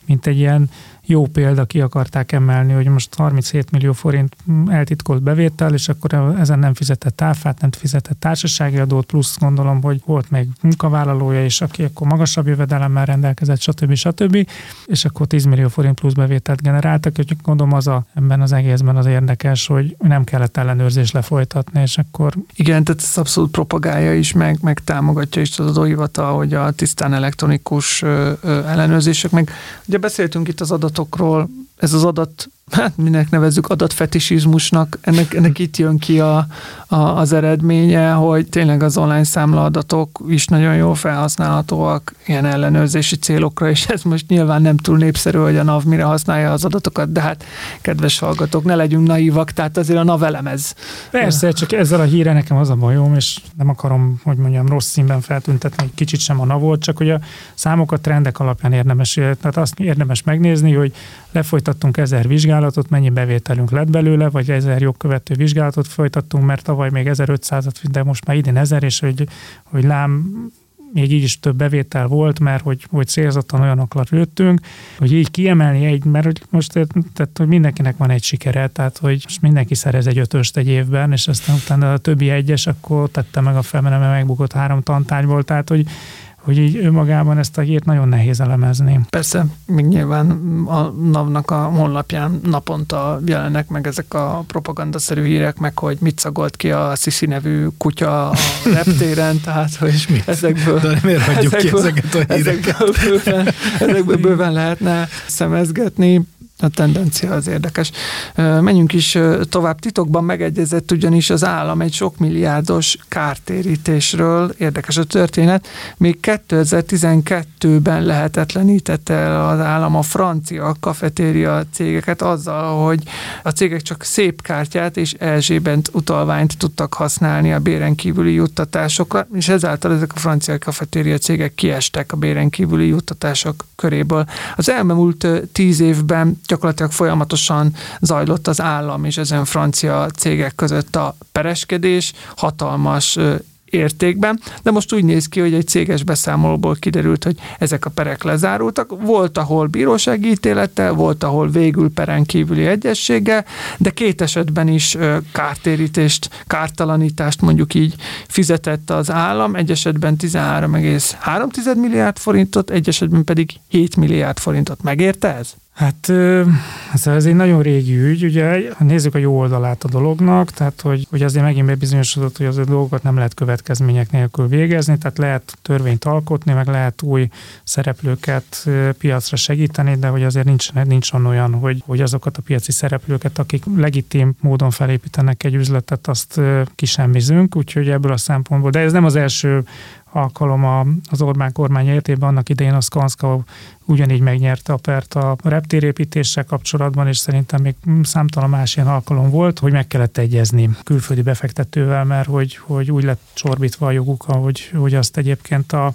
Speaker 2: mint egy ilyen jó példa ki akarták emelni, hogy most 37 millió forint eltitkolt bevétel, és akkor ezen nem fizetett áfát, nem fizetett társasági adót, plusz gondolom, hogy volt még munkavállalója, és aki akkor magasabb jövedelemmel rendelkezett, stb. stb. És akkor 10 millió forint plusz bevételt generáltak, hogy gondolom az a, ebben az egészben az érdekes, hogy nem kellett ellenőrzés lefolytatni, és akkor...
Speaker 1: Igen, tehát ez abszolút propagálja is, meg, meg támogatja is az adóhivatal, hogy a tisztán elektronikus ellenőrzések, meg ugye beszéltünk itt az adat adatokról, ez az adat hát minek nevezzük adatfetisizmusnak, ennek, ennek itt jön ki a, a, az eredménye, hogy tényleg az online számlaadatok is nagyon jól felhasználhatóak ilyen ellenőrzési célokra, és ez most nyilván nem túl népszerű, hogy a NAV mire használja az adatokat, de hát kedves hallgatók, ne legyünk naívak, tehát azért a NAV elemez.
Speaker 2: Persze, csak ezzel a híre nekem az a bajom, és nem akarom, hogy mondjam, rossz színben feltüntetni, egy kicsit sem a NAV volt, csak hogy a számokat trendek alapján érdemes, tehát azt érdemes megnézni, hogy lefolytattunk ezer vizsgálatot, mennyi bevételünk lett belőle, vagy ezer jogkövető vizsgálatot folytattunk, mert tavaly még 1500-at, de most már idén ezer, és hogy, hogy lám még így is több bevétel volt, mert hogy, hogy célzottan olyanokra lőttünk, hogy így kiemelni egy, mert hogy most tehát, hogy mindenkinek van egy sikere, tehát hogy most mindenki szerez egy ötöst egy évben, és aztán utána a többi egyes, akkor tette meg a felmenem, megbukott három tantárgyból, tehát hogy hogy így önmagában ezt a hírt nagyon nehéz elemezni.
Speaker 1: Persze, még nyilván a NAV-nak a honlapján naponta jelennek meg ezek a propagandaszerű hírek, meg hogy mit szagolt ki a Sisi nevű kutya a reptéren, tehát hogy
Speaker 3: mit? ezekből... De miért hagyjuk ezekből, ki ezeket a híreket?
Speaker 1: Ezekből bőven, ezekből bőven lehetne szemezgetni a tendencia az érdekes. Menjünk is tovább. Titokban megegyezett ugyanis az állam egy sok milliárdos kártérítésről, érdekes a történet, még 2012-ben lehetetlenítette el az állam a francia kafetéria cégeket azzal, hogy a cégek csak szép kártyát és Erzsébent utalványt tudtak használni a béren kívüli juttatásokra, és ezáltal ezek a francia kafetéria cégek kiestek a béren kívüli juttatások köréből. Az elmúlt tíz évben gyakorlatilag folyamatosan zajlott az állam és ezen francia cégek között a pereskedés, hatalmas értékben, de most úgy néz ki, hogy egy céges beszámolóból kiderült, hogy ezek a perek lezárultak. Volt, ahol bírósági ítélete, volt, ahol végül peren kívüli egyessége, de két esetben is kártérítést, kártalanítást mondjuk így fizetett az állam, egy esetben 13,3 milliárd forintot, egy esetben pedig 7 milliárd forintot. Megérte ez?
Speaker 2: Hát ez egy nagyon régi ügy, ugye? Nézzük a jó oldalát a dolognak, tehát hogy, hogy azért megint bebizonyosodott, hogy az a dolgokat nem lehet következmények nélkül végezni, tehát lehet törvényt alkotni, meg lehet új szereplőket piacra segíteni, de hogy azért nincs, nincs olyan, hogy, hogy azokat a piaci szereplőket, akik legitim módon felépítenek egy üzletet, azt kisemmizünk, úgyhogy ebből a szempontból, de ez nem az első alkalom az Orbán kormány életében, annak idején a Skanska ugyanígy megnyerte a pert a reptérépítéssel kapcsolatban, és szerintem még számtalan más ilyen alkalom volt, hogy meg kellett egyezni külföldi befektetővel, mert hogy, hogy úgy lett csorbítva a joguk, hogy, hogy azt egyébként a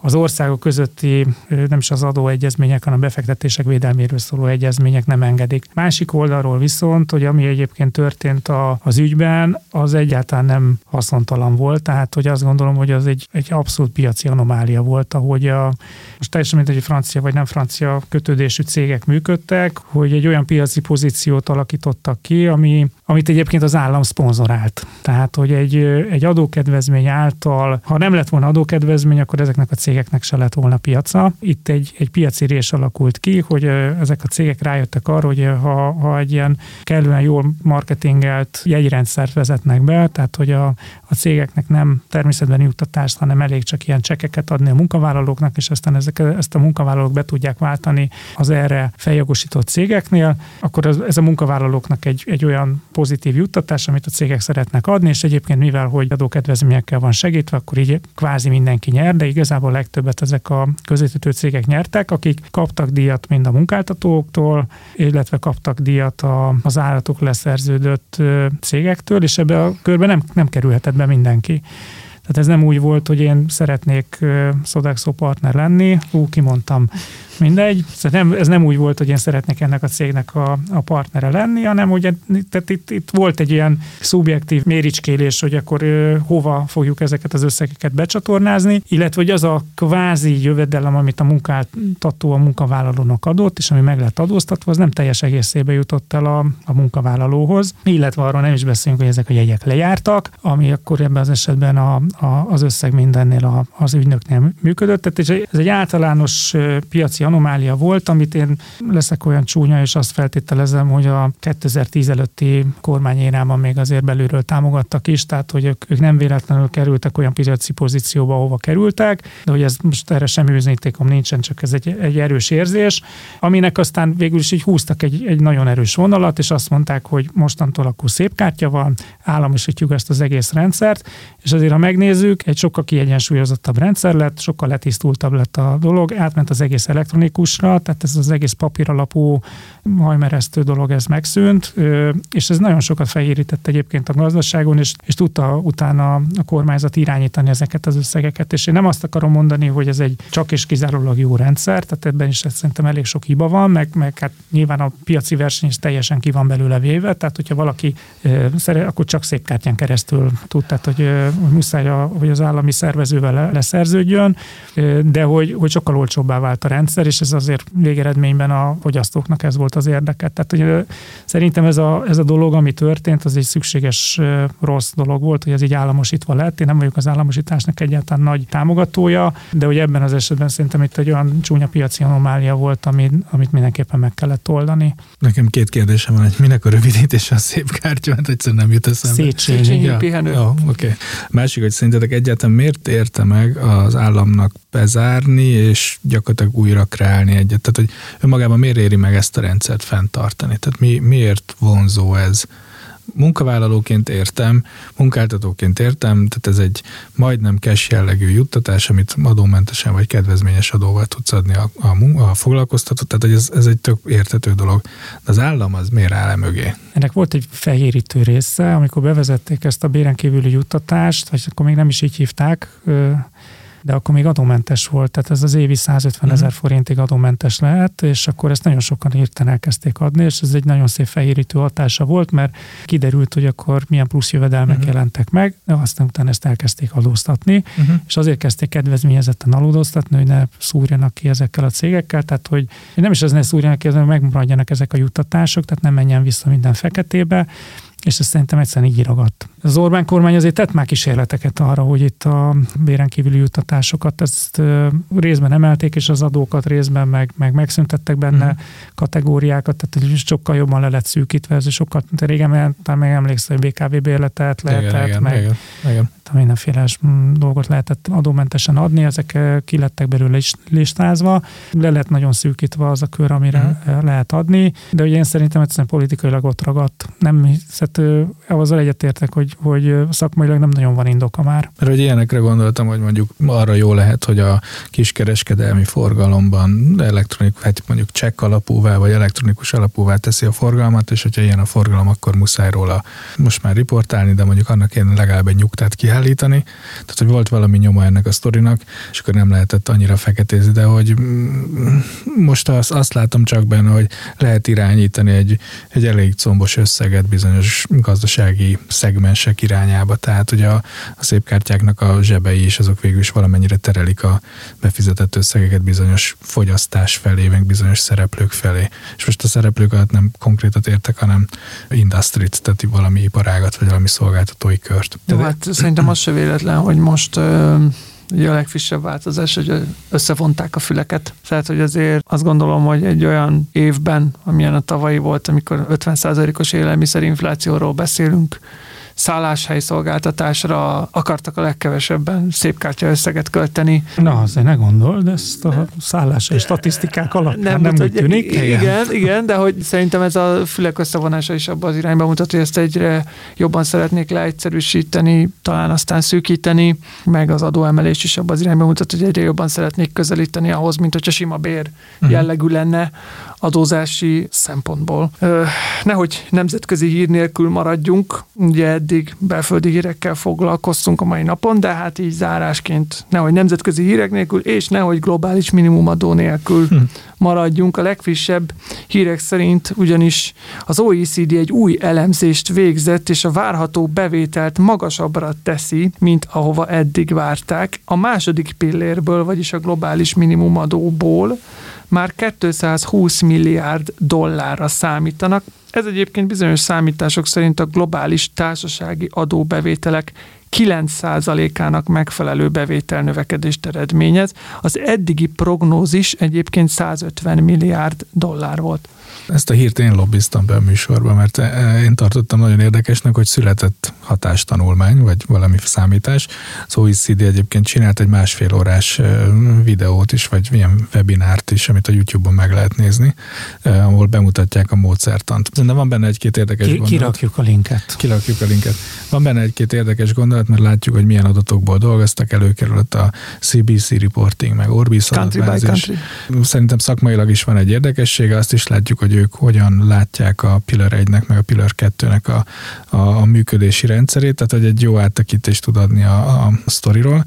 Speaker 2: az országok közötti nem is az adóegyezmények, hanem befektetések védelméről szóló egyezmények nem engedik. Másik oldalról viszont, hogy ami egyébként történt a, az ügyben, az egyáltalán nem haszontalan volt, tehát hogy azt gondolom, hogy az egy, egy abszolút piaci anomália volt, ahogy a, most teljesen mint egy francia vagy nem francia kötődésű cégek működtek, hogy egy olyan piaci pozíciót alakítottak ki, ami, amit egyébként az állam szponzorált. Tehát, hogy egy, egy adókedvezmény által, ha nem lett volna adókedvezmény, akkor ezeknek a cégeknek se lett volna piaca. Itt egy, egy piaci rés alakult ki, hogy ezek a cégek rájöttek arra, hogy ha, ha egy ilyen kellően jól marketingelt jegyrendszert vezetnek be, tehát hogy a, a cégeknek nem természetben juttatást, hanem elég csak ilyen csekeket adni a munkavállalóknak, és aztán ezek, ezt a munkavállalók be tudják váltani az erre feljogosított cégeknél, akkor ez, ez a munkavállalóknak egy, egy olyan pozitív juttatás, amit a cégek szeretnek adni, és egyébként mivel, hogy adókedvezményekkel van segítve, akkor így kvázi mindenki nyer, de igazából legtöbbet ezek a közvetítő cégek nyertek, akik kaptak díjat mind a munkáltatóktól, illetve kaptak díjat a, az állatok leszerződött cégektől, és ebbe a körbe nem, nem kerülhetett be mindenki. Tehát ez nem úgy volt, hogy én szeretnék Sodexo partner lenni, ú, kimondtam mindegy. Szóval nem, ez nem úgy volt, hogy én szeretnék ennek a cégnek a, a partnere lenni, hanem ugye tehát itt, itt volt egy ilyen szubjektív méricskélés, hogy akkor ö, hova fogjuk ezeket az összegeket becsatornázni, illetve hogy az a kvázi jövedelem, amit a munkáltató a munkavállalónak adott, és ami meg lett adóztatva, az nem teljes egészébe jutott el a, a munkavállalóhoz, illetve arról nem is beszélünk, hogy ezek a jegyek lejártak, ami akkor ebben az esetben a, a, az összeg mindennél a, az ügynöknél működött. Tehát ez egy általános piaci anomália volt, amit én leszek olyan csúnya, és azt feltételezem, hogy a 2010 előtti kormányérában még azért belülről támogattak is, tehát hogy ők, ők nem véletlenül kerültek olyan piaci pozícióba, ahova kerültek, de hogy ez most erre semmi bizonyítékom nincsen, csak ez egy, egy erős érzés, aminek aztán végül is így húztak egy, egy nagyon erős vonalat, és azt mondták, hogy mostantól akkor szép kártya van, államosítjuk ezt az egész rendszert, és azért, ha megnézzük, egy sokkal kiegyensúlyozottabb rendszer lett, sokkal letisztultabb lett a dolog, átment az egész elektronikus elektronikusra, tehát ez az egész papír alapú hajmeresztő dolog, ez megszűnt, és ez nagyon sokat fehérített egyébként a gazdaságon, és, és tudta utána a kormányzat irányítani ezeket az összegeket, és én nem azt akarom mondani, hogy ez egy csak és kizárólag jó rendszer, tehát ebben is szerintem elég sok hiba van, meg, meg hát nyilván a piaci verseny is teljesen ki van belőle véve, tehát hogyha valaki szeret, akkor csak szép kártyán keresztül tud, tehát hogy muszáj, a, hogy az állami szervezővel leszerződjön, de hogy, hogy sokkal olcsóbbá vált a rendszer, és ez azért végeredményben a fogyasztóknak ez volt az érdeket. Tehát hogy szerintem ez a, ez a dolog, ami történt, az egy szükséges rossz dolog volt, hogy ez így államosítva lett. Én nem vagyok az államosításnak egyáltalán nagy támogatója, de hogy ebben az esetben szerintem itt egy olyan csúnya piaci anomália volt, amit, amit mindenképpen meg kellett oldani.
Speaker 3: Nekem két kérdésem van, hogy minek a rövidítése a szép kártya, mert egyszerűen nem jut eszembe.
Speaker 1: Széchenyi, ja. pihenő.
Speaker 3: Jó, oké. Okay. Másik, hogy szerintetek egyáltalán miért érte meg az államnak bezárni, és gyakorlatilag újra kreálni egyet. Tehát, hogy önmagában miért éri meg ezt a rendszert fenntartani? Tehát mi, miért vonzó ez? munkavállalóként értem, munkáltatóként értem, tehát ez egy majdnem cash jellegű juttatás, amit adómentesen vagy kedvezményes adóval tudsz adni a, a, a foglalkoztató, tehát hogy ez, ez egy tök értető dolog. De az állam az miért áll mögé?
Speaker 2: Ennek volt egy fehérítő része, amikor bevezették ezt a béren kívüli juttatást, vagy akkor még nem is így hívták, de akkor még adómentes volt, tehát ez az évi 150 ezer uh-huh. forintig adómentes lehet, és akkor ezt nagyon sokan hirtelen elkezdték adni, és ez egy nagyon szép fehérítő hatása volt, mert kiderült, hogy akkor milyen plusz jövedelmek uh-huh. jelentek meg, de aztán utána ezt elkezdték adóztatni, uh-huh. és azért kezdték kedvezményezetten adóztatni, hogy ne szúrjanak ki ezekkel a cégekkel, tehát hogy nem is ez ne szúrjanak ki, hogy megmaradjanak ezek a juttatások, tehát nem menjen vissza minden feketébe, és ez szerintem egyszerűen így ragadt. Az Orbán kormány azért tett már kísérleteket arra, hogy itt a béren kívüli juttatásokat ezt részben emelték, és az adókat részben meg, meg megszüntettek benne mm. kategóriákat, tehát sokkal jobban le lett szűkítve, ez sokkal régen, talán meg emlékszel, hogy BKV bérletet lehetett, igen, meg igen, igen. Mindenféle dolgot lehetett adómentesen adni, ezek ki lettek belőle is listázva, le lett nagyon szűkítve az a kör, amire mm. lehet adni, de ugye én szerintem egyszerűen politikailag ott ragadt. Nem tehát azzal egyetértek, hogy, hogy szakmailag nem nagyon van indoka már.
Speaker 3: Mert hogy ilyenekre gondoltam, hogy mondjuk arra jó lehet, hogy a kiskereskedelmi forgalomban elektronik, hát mondjuk csekk alapúvá, vagy elektronikus alapúvá teszi a forgalmat, és hogyha ilyen a forgalom, akkor muszáj róla most már riportálni, de mondjuk annak én legalább egy nyugtát kiállítani. Tehát, hogy volt valami nyoma ennek a sztorinak, és akkor nem lehetett annyira feketézni, de hogy mm, most azt, azt látom csak benne, hogy lehet irányítani egy, egy elég combos összeget bizonyos gazdasági szegmensek irányába, tehát hogy a, a szép kártyáknak a zsebei is azok végül is valamennyire terelik a befizetett összegeket bizonyos fogyasztás felé, meg bizonyos szereplők felé. És most a szereplők alatt nem konkrétat értek, hanem industrit, tehát valami iparágat, vagy valami szolgáltatói kört.
Speaker 1: Jó, hát szerintem az se véletlen, hogy most Ugye a legfrissebb változás, hogy összevonták a füleket. Tehát, hogy azért azt gondolom, hogy egy olyan évben, amilyen a tavalyi volt, amikor 50%-os élelmiszerinflációról beszélünk, szolgáltatásra akartak a legkevesebben szép kártya összeget költeni.
Speaker 2: Na, azért ne gondold, ezt a szálláshely statisztikák alapján nem, nem úgy tűnik.
Speaker 1: Igen, igen, de hogy szerintem ez a fülek összevonása is abban az irányba mutat, hogy ezt egyre jobban szeretnék leegyszerűsíteni, talán aztán szűkíteni, meg az adóemelés is abban az irányba mutat, hogy egyre jobban szeretnék közelíteni ahhoz, mint hogyha sima bér mhm. jellegű lenne adózási szempontból. Nehogy nemzetközi hír nélkül maradjunk, ugye eddig belföldi hírekkel foglalkoztunk a mai napon, de hát így zárásként nehogy nemzetközi hírek nélkül, és nehogy globális minimumadó nélkül hm. maradjunk. A legfrissebb hírek szerint ugyanis az OECD egy új elemzést végzett, és a várható bevételt magasabbra teszi, mint ahova eddig várták. A második pillérből, vagyis a globális minimumadóból már 220 milliárd dollárra számítanak. Ez egyébként bizonyos számítások szerint a globális társasági adóbevételek 9%-ának megfelelő bevételnövekedést eredményez. Az eddigi prognózis egyébként 150 milliárd dollár volt.
Speaker 3: Ezt a hírt én lobbiztam be a műsorba, mert eh, én tartottam nagyon érdekesnek, hogy született hatástanulmány, vagy valami számítás. Az OECD egyébként csinált egy másfél órás eh, videót is, vagy ilyen webinárt is, amit a YouTube-on meg lehet nézni, eh, ahol bemutatják a módszertant. De van benne egy-két érdekes Ki, gondolat.
Speaker 2: Kirakjuk a linket.
Speaker 3: Kirakjuk a linket. Van benne egy-két érdekes gondolat, mert látjuk, hogy milyen adatokból dolgoztak, előkerült a CBC reporting, meg Orbis country adatbázis. Szerintem szakmailag is van egy érdekessége, azt is látjuk, hogy ők hogyan látják a Pillar 1-nek, meg a Pillar 2-nek a, a, a működési rendszerét, tehát hogy egy jó áttekintést tud adni a, a sztoriról.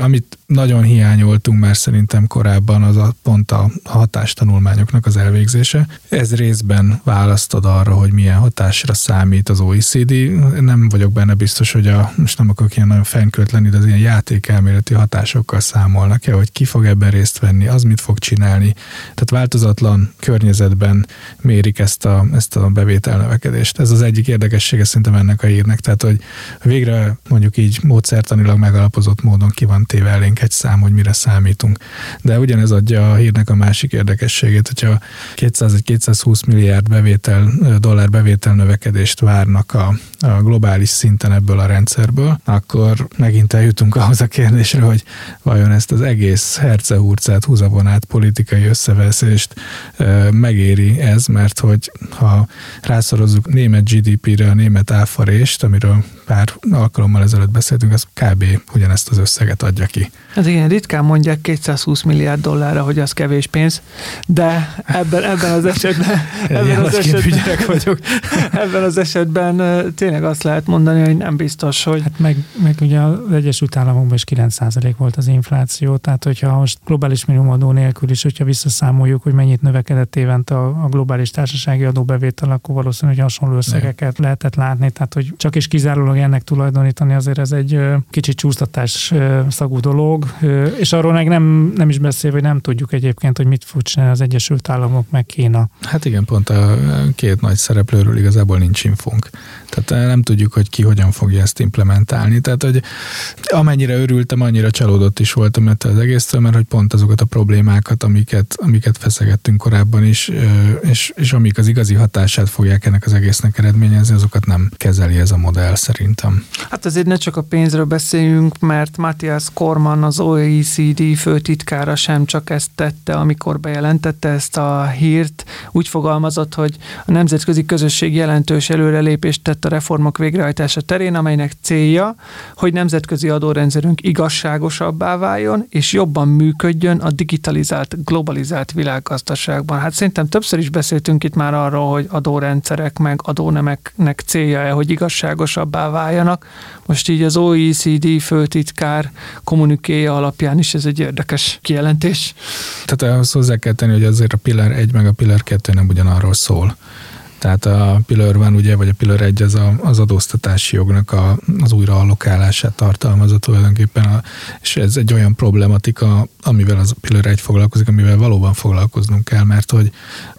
Speaker 3: Amit nagyon hiányoltunk már szerintem korábban, az a pont a hatástanulmányoknak az elvégzése. Ez részben választod arra, hogy milyen hatásra számít az OECD. Nem vagyok benne biztos, hogy a, most nem akarok ilyen nagyon fenkölt lenni, de az ilyen játékelméleti hatásokkal számolnak-e, hogy ki fog ebben részt venni, az mit fog csinálni. Tehát változatlan környezetben mérik ezt a, ezt a bevételnövekedést. Ez az egyik érdekessége szerintem ennek a hírnek. Tehát, hogy végre mondjuk így módszertanilag megalapozott módon ki van téve elénk egy szám, hogy mire számítunk. De ugyanez adja a hírnek a másik érdekességét, hogyha 200-220 milliárd bevétel, dollár bevétel növekedést várnak a, a globális szinten ebből a rendszerből, akkor megint eljutunk ahhoz a kérdésre, hogy vajon ezt az egész hercehurcát, húzavonát, politikai összeveszést megéri ez, mert hogy ha rászorozzuk német GDP-re a német áfarést, amiről pár alkalommal ezelőtt beszéltünk, az kb. ugyanezt az összeget adja ki.
Speaker 1: Hát igen, ritkán mondják 220 milliárd dollárra, hogy az kevés pénz, de ebben, ebben az esetben, ebben az esetben, vagyok. ebben az esetben tényleg azt lehet mondani, hogy nem biztos, hogy...
Speaker 2: Hát meg, meg ugye az Egyesült Államokban is 9% volt az infláció, tehát hogyha most globális minimumadó nélkül is, hogyha visszaszámoljuk, hogy mennyit növekedett évente a, a globális társasági adóbevétel, akkor valószínűleg hasonló összegeket ne. lehetett látni, tehát hogy csak is kizárólag ennek tulajdonítani, azért ez egy kicsit csúsztatás szagú dolog, és arról meg nem, nem is beszél, hogy nem tudjuk egyébként, hogy mit fog az Egyesült Államok meg Kína.
Speaker 3: Hát igen, pont a két nagy szereplőről igazából nincs infónk. Tehát nem tudjuk, hogy ki hogyan fogja ezt implementálni. Tehát, hogy amennyire örültem, annyira csalódott is voltam ettől az egésztől, mert hogy pont azokat a problémákat, amiket, amiket feszegettünk korábban is, és, és amik az igazi hatását fogják ennek az egésznek eredményezni, azokat nem kezeli ez a modell szerintem.
Speaker 1: Hát azért ne csak a pénzről beszéljünk, mert Matthias Korman, az OECD főtitkára sem csak ezt tette, amikor bejelentette ezt a hírt. Úgy fogalmazott, hogy a nemzetközi közösség jelentős előrelépést tett a reformok végrehajtása terén, amelynek célja, hogy nemzetközi adórendszerünk igazságosabbá váljon, és jobban működjön a digitalizált, globalizált világgazdaságban. Hát szerintem többször is beszéltünk itt már arról, hogy adórendszerek meg adónemeknek célja-e, hogy igazságosabbá váljanak. Most így az OECD főtitkár kommunikéja alapján is ez egy érdekes kijelentés.
Speaker 3: Tehát ahhoz hozzá kell tenni, hogy azért a Pillar 1 meg a Pillar 2 nem ugyanarról szól. Tehát a Pillar van ugye, vagy a Pillar 1 az a, az adóztatási jognak a, az újraallokálását tartalmazza tulajdonképpen, a, és ez egy olyan problematika, amivel az Pillar 1 foglalkozik, amivel valóban foglalkoznunk kell, mert hogy,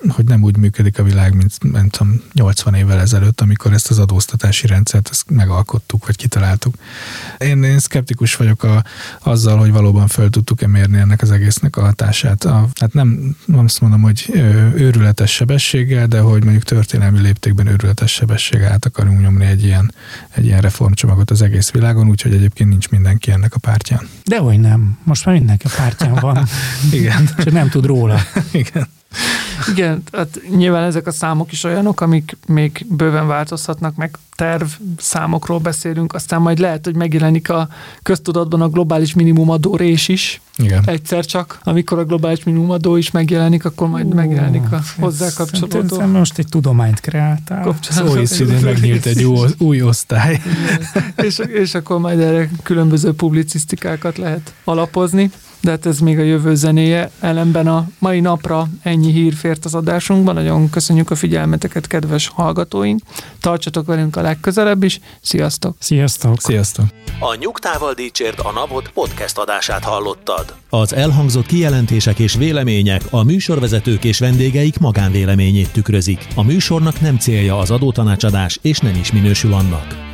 Speaker 3: hogy nem úgy működik a világ, mint, mint 80 évvel ezelőtt, amikor ezt az adóztatási rendszert ezt megalkottuk, vagy kitaláltuk. Én, én szkeptikus vagyok a, azzal, hogy valóban föl tudtuk-e mérni ennek az egésznek a hatását. A, hát nem, nem azt mondom, hogy őrületes sebességgel, de hogy mondjuk tört történelmi léptékben őrületes sebesség át akarunk nyomni egy ilyen, egy ilyen reformcsomagot az egész világon, úgyhogy egyébként nincs mindenki ennek a pártján.
Speaker 2: Dehogy nem. Most már mindenki a pártján van.
Speaker 3: Igen.
Speaker 2: Csak nem tud róla.
Speaker 3: Igen.
Speaker 1: Igen, hát nyilván ezek a számok is olyanok, amik még bőven változhatnak, meg terv számokról beszélünk, aztán majd lehet, hogy megjelenik a köztudatban a globális minimumadó rés is.
Speaker 3: Igen.
Speaker 1: Egyszer csak, amikor a globális minimumadó is megjelenik, akkor majd uh, megjelenik a hozzá kapcsolódó.
Speaker 2: Most egy tudományt kreáltál.
Speaker 3: Az OECD megnyílt egy új, új osztály.
Speaker 1: és, és akkor majd erre különböző publicisztikákat lehet alapozni de hát ez még a jövő zenéje. Ellenben a mai napra ennyi hír fért az adásunkban. Nagyon köszönjük a figyelmeteket, kedves hallgatóink. Tartsatok velünk a legközelebb is. Sziasztok!
Speaker 2: Sziasztok!
Speaker 3: Sziasztok!
Speaker 4: A Nyugtával Dícsért a Napot podcast adását hallottad.
Speaker 5: Az elhangzott kijelentések és vélemények a műsorvezetők és vendégeik magánvéleményét tükrözik. A műsornak nem célja az adótanácsadás, és nem is minősül annak.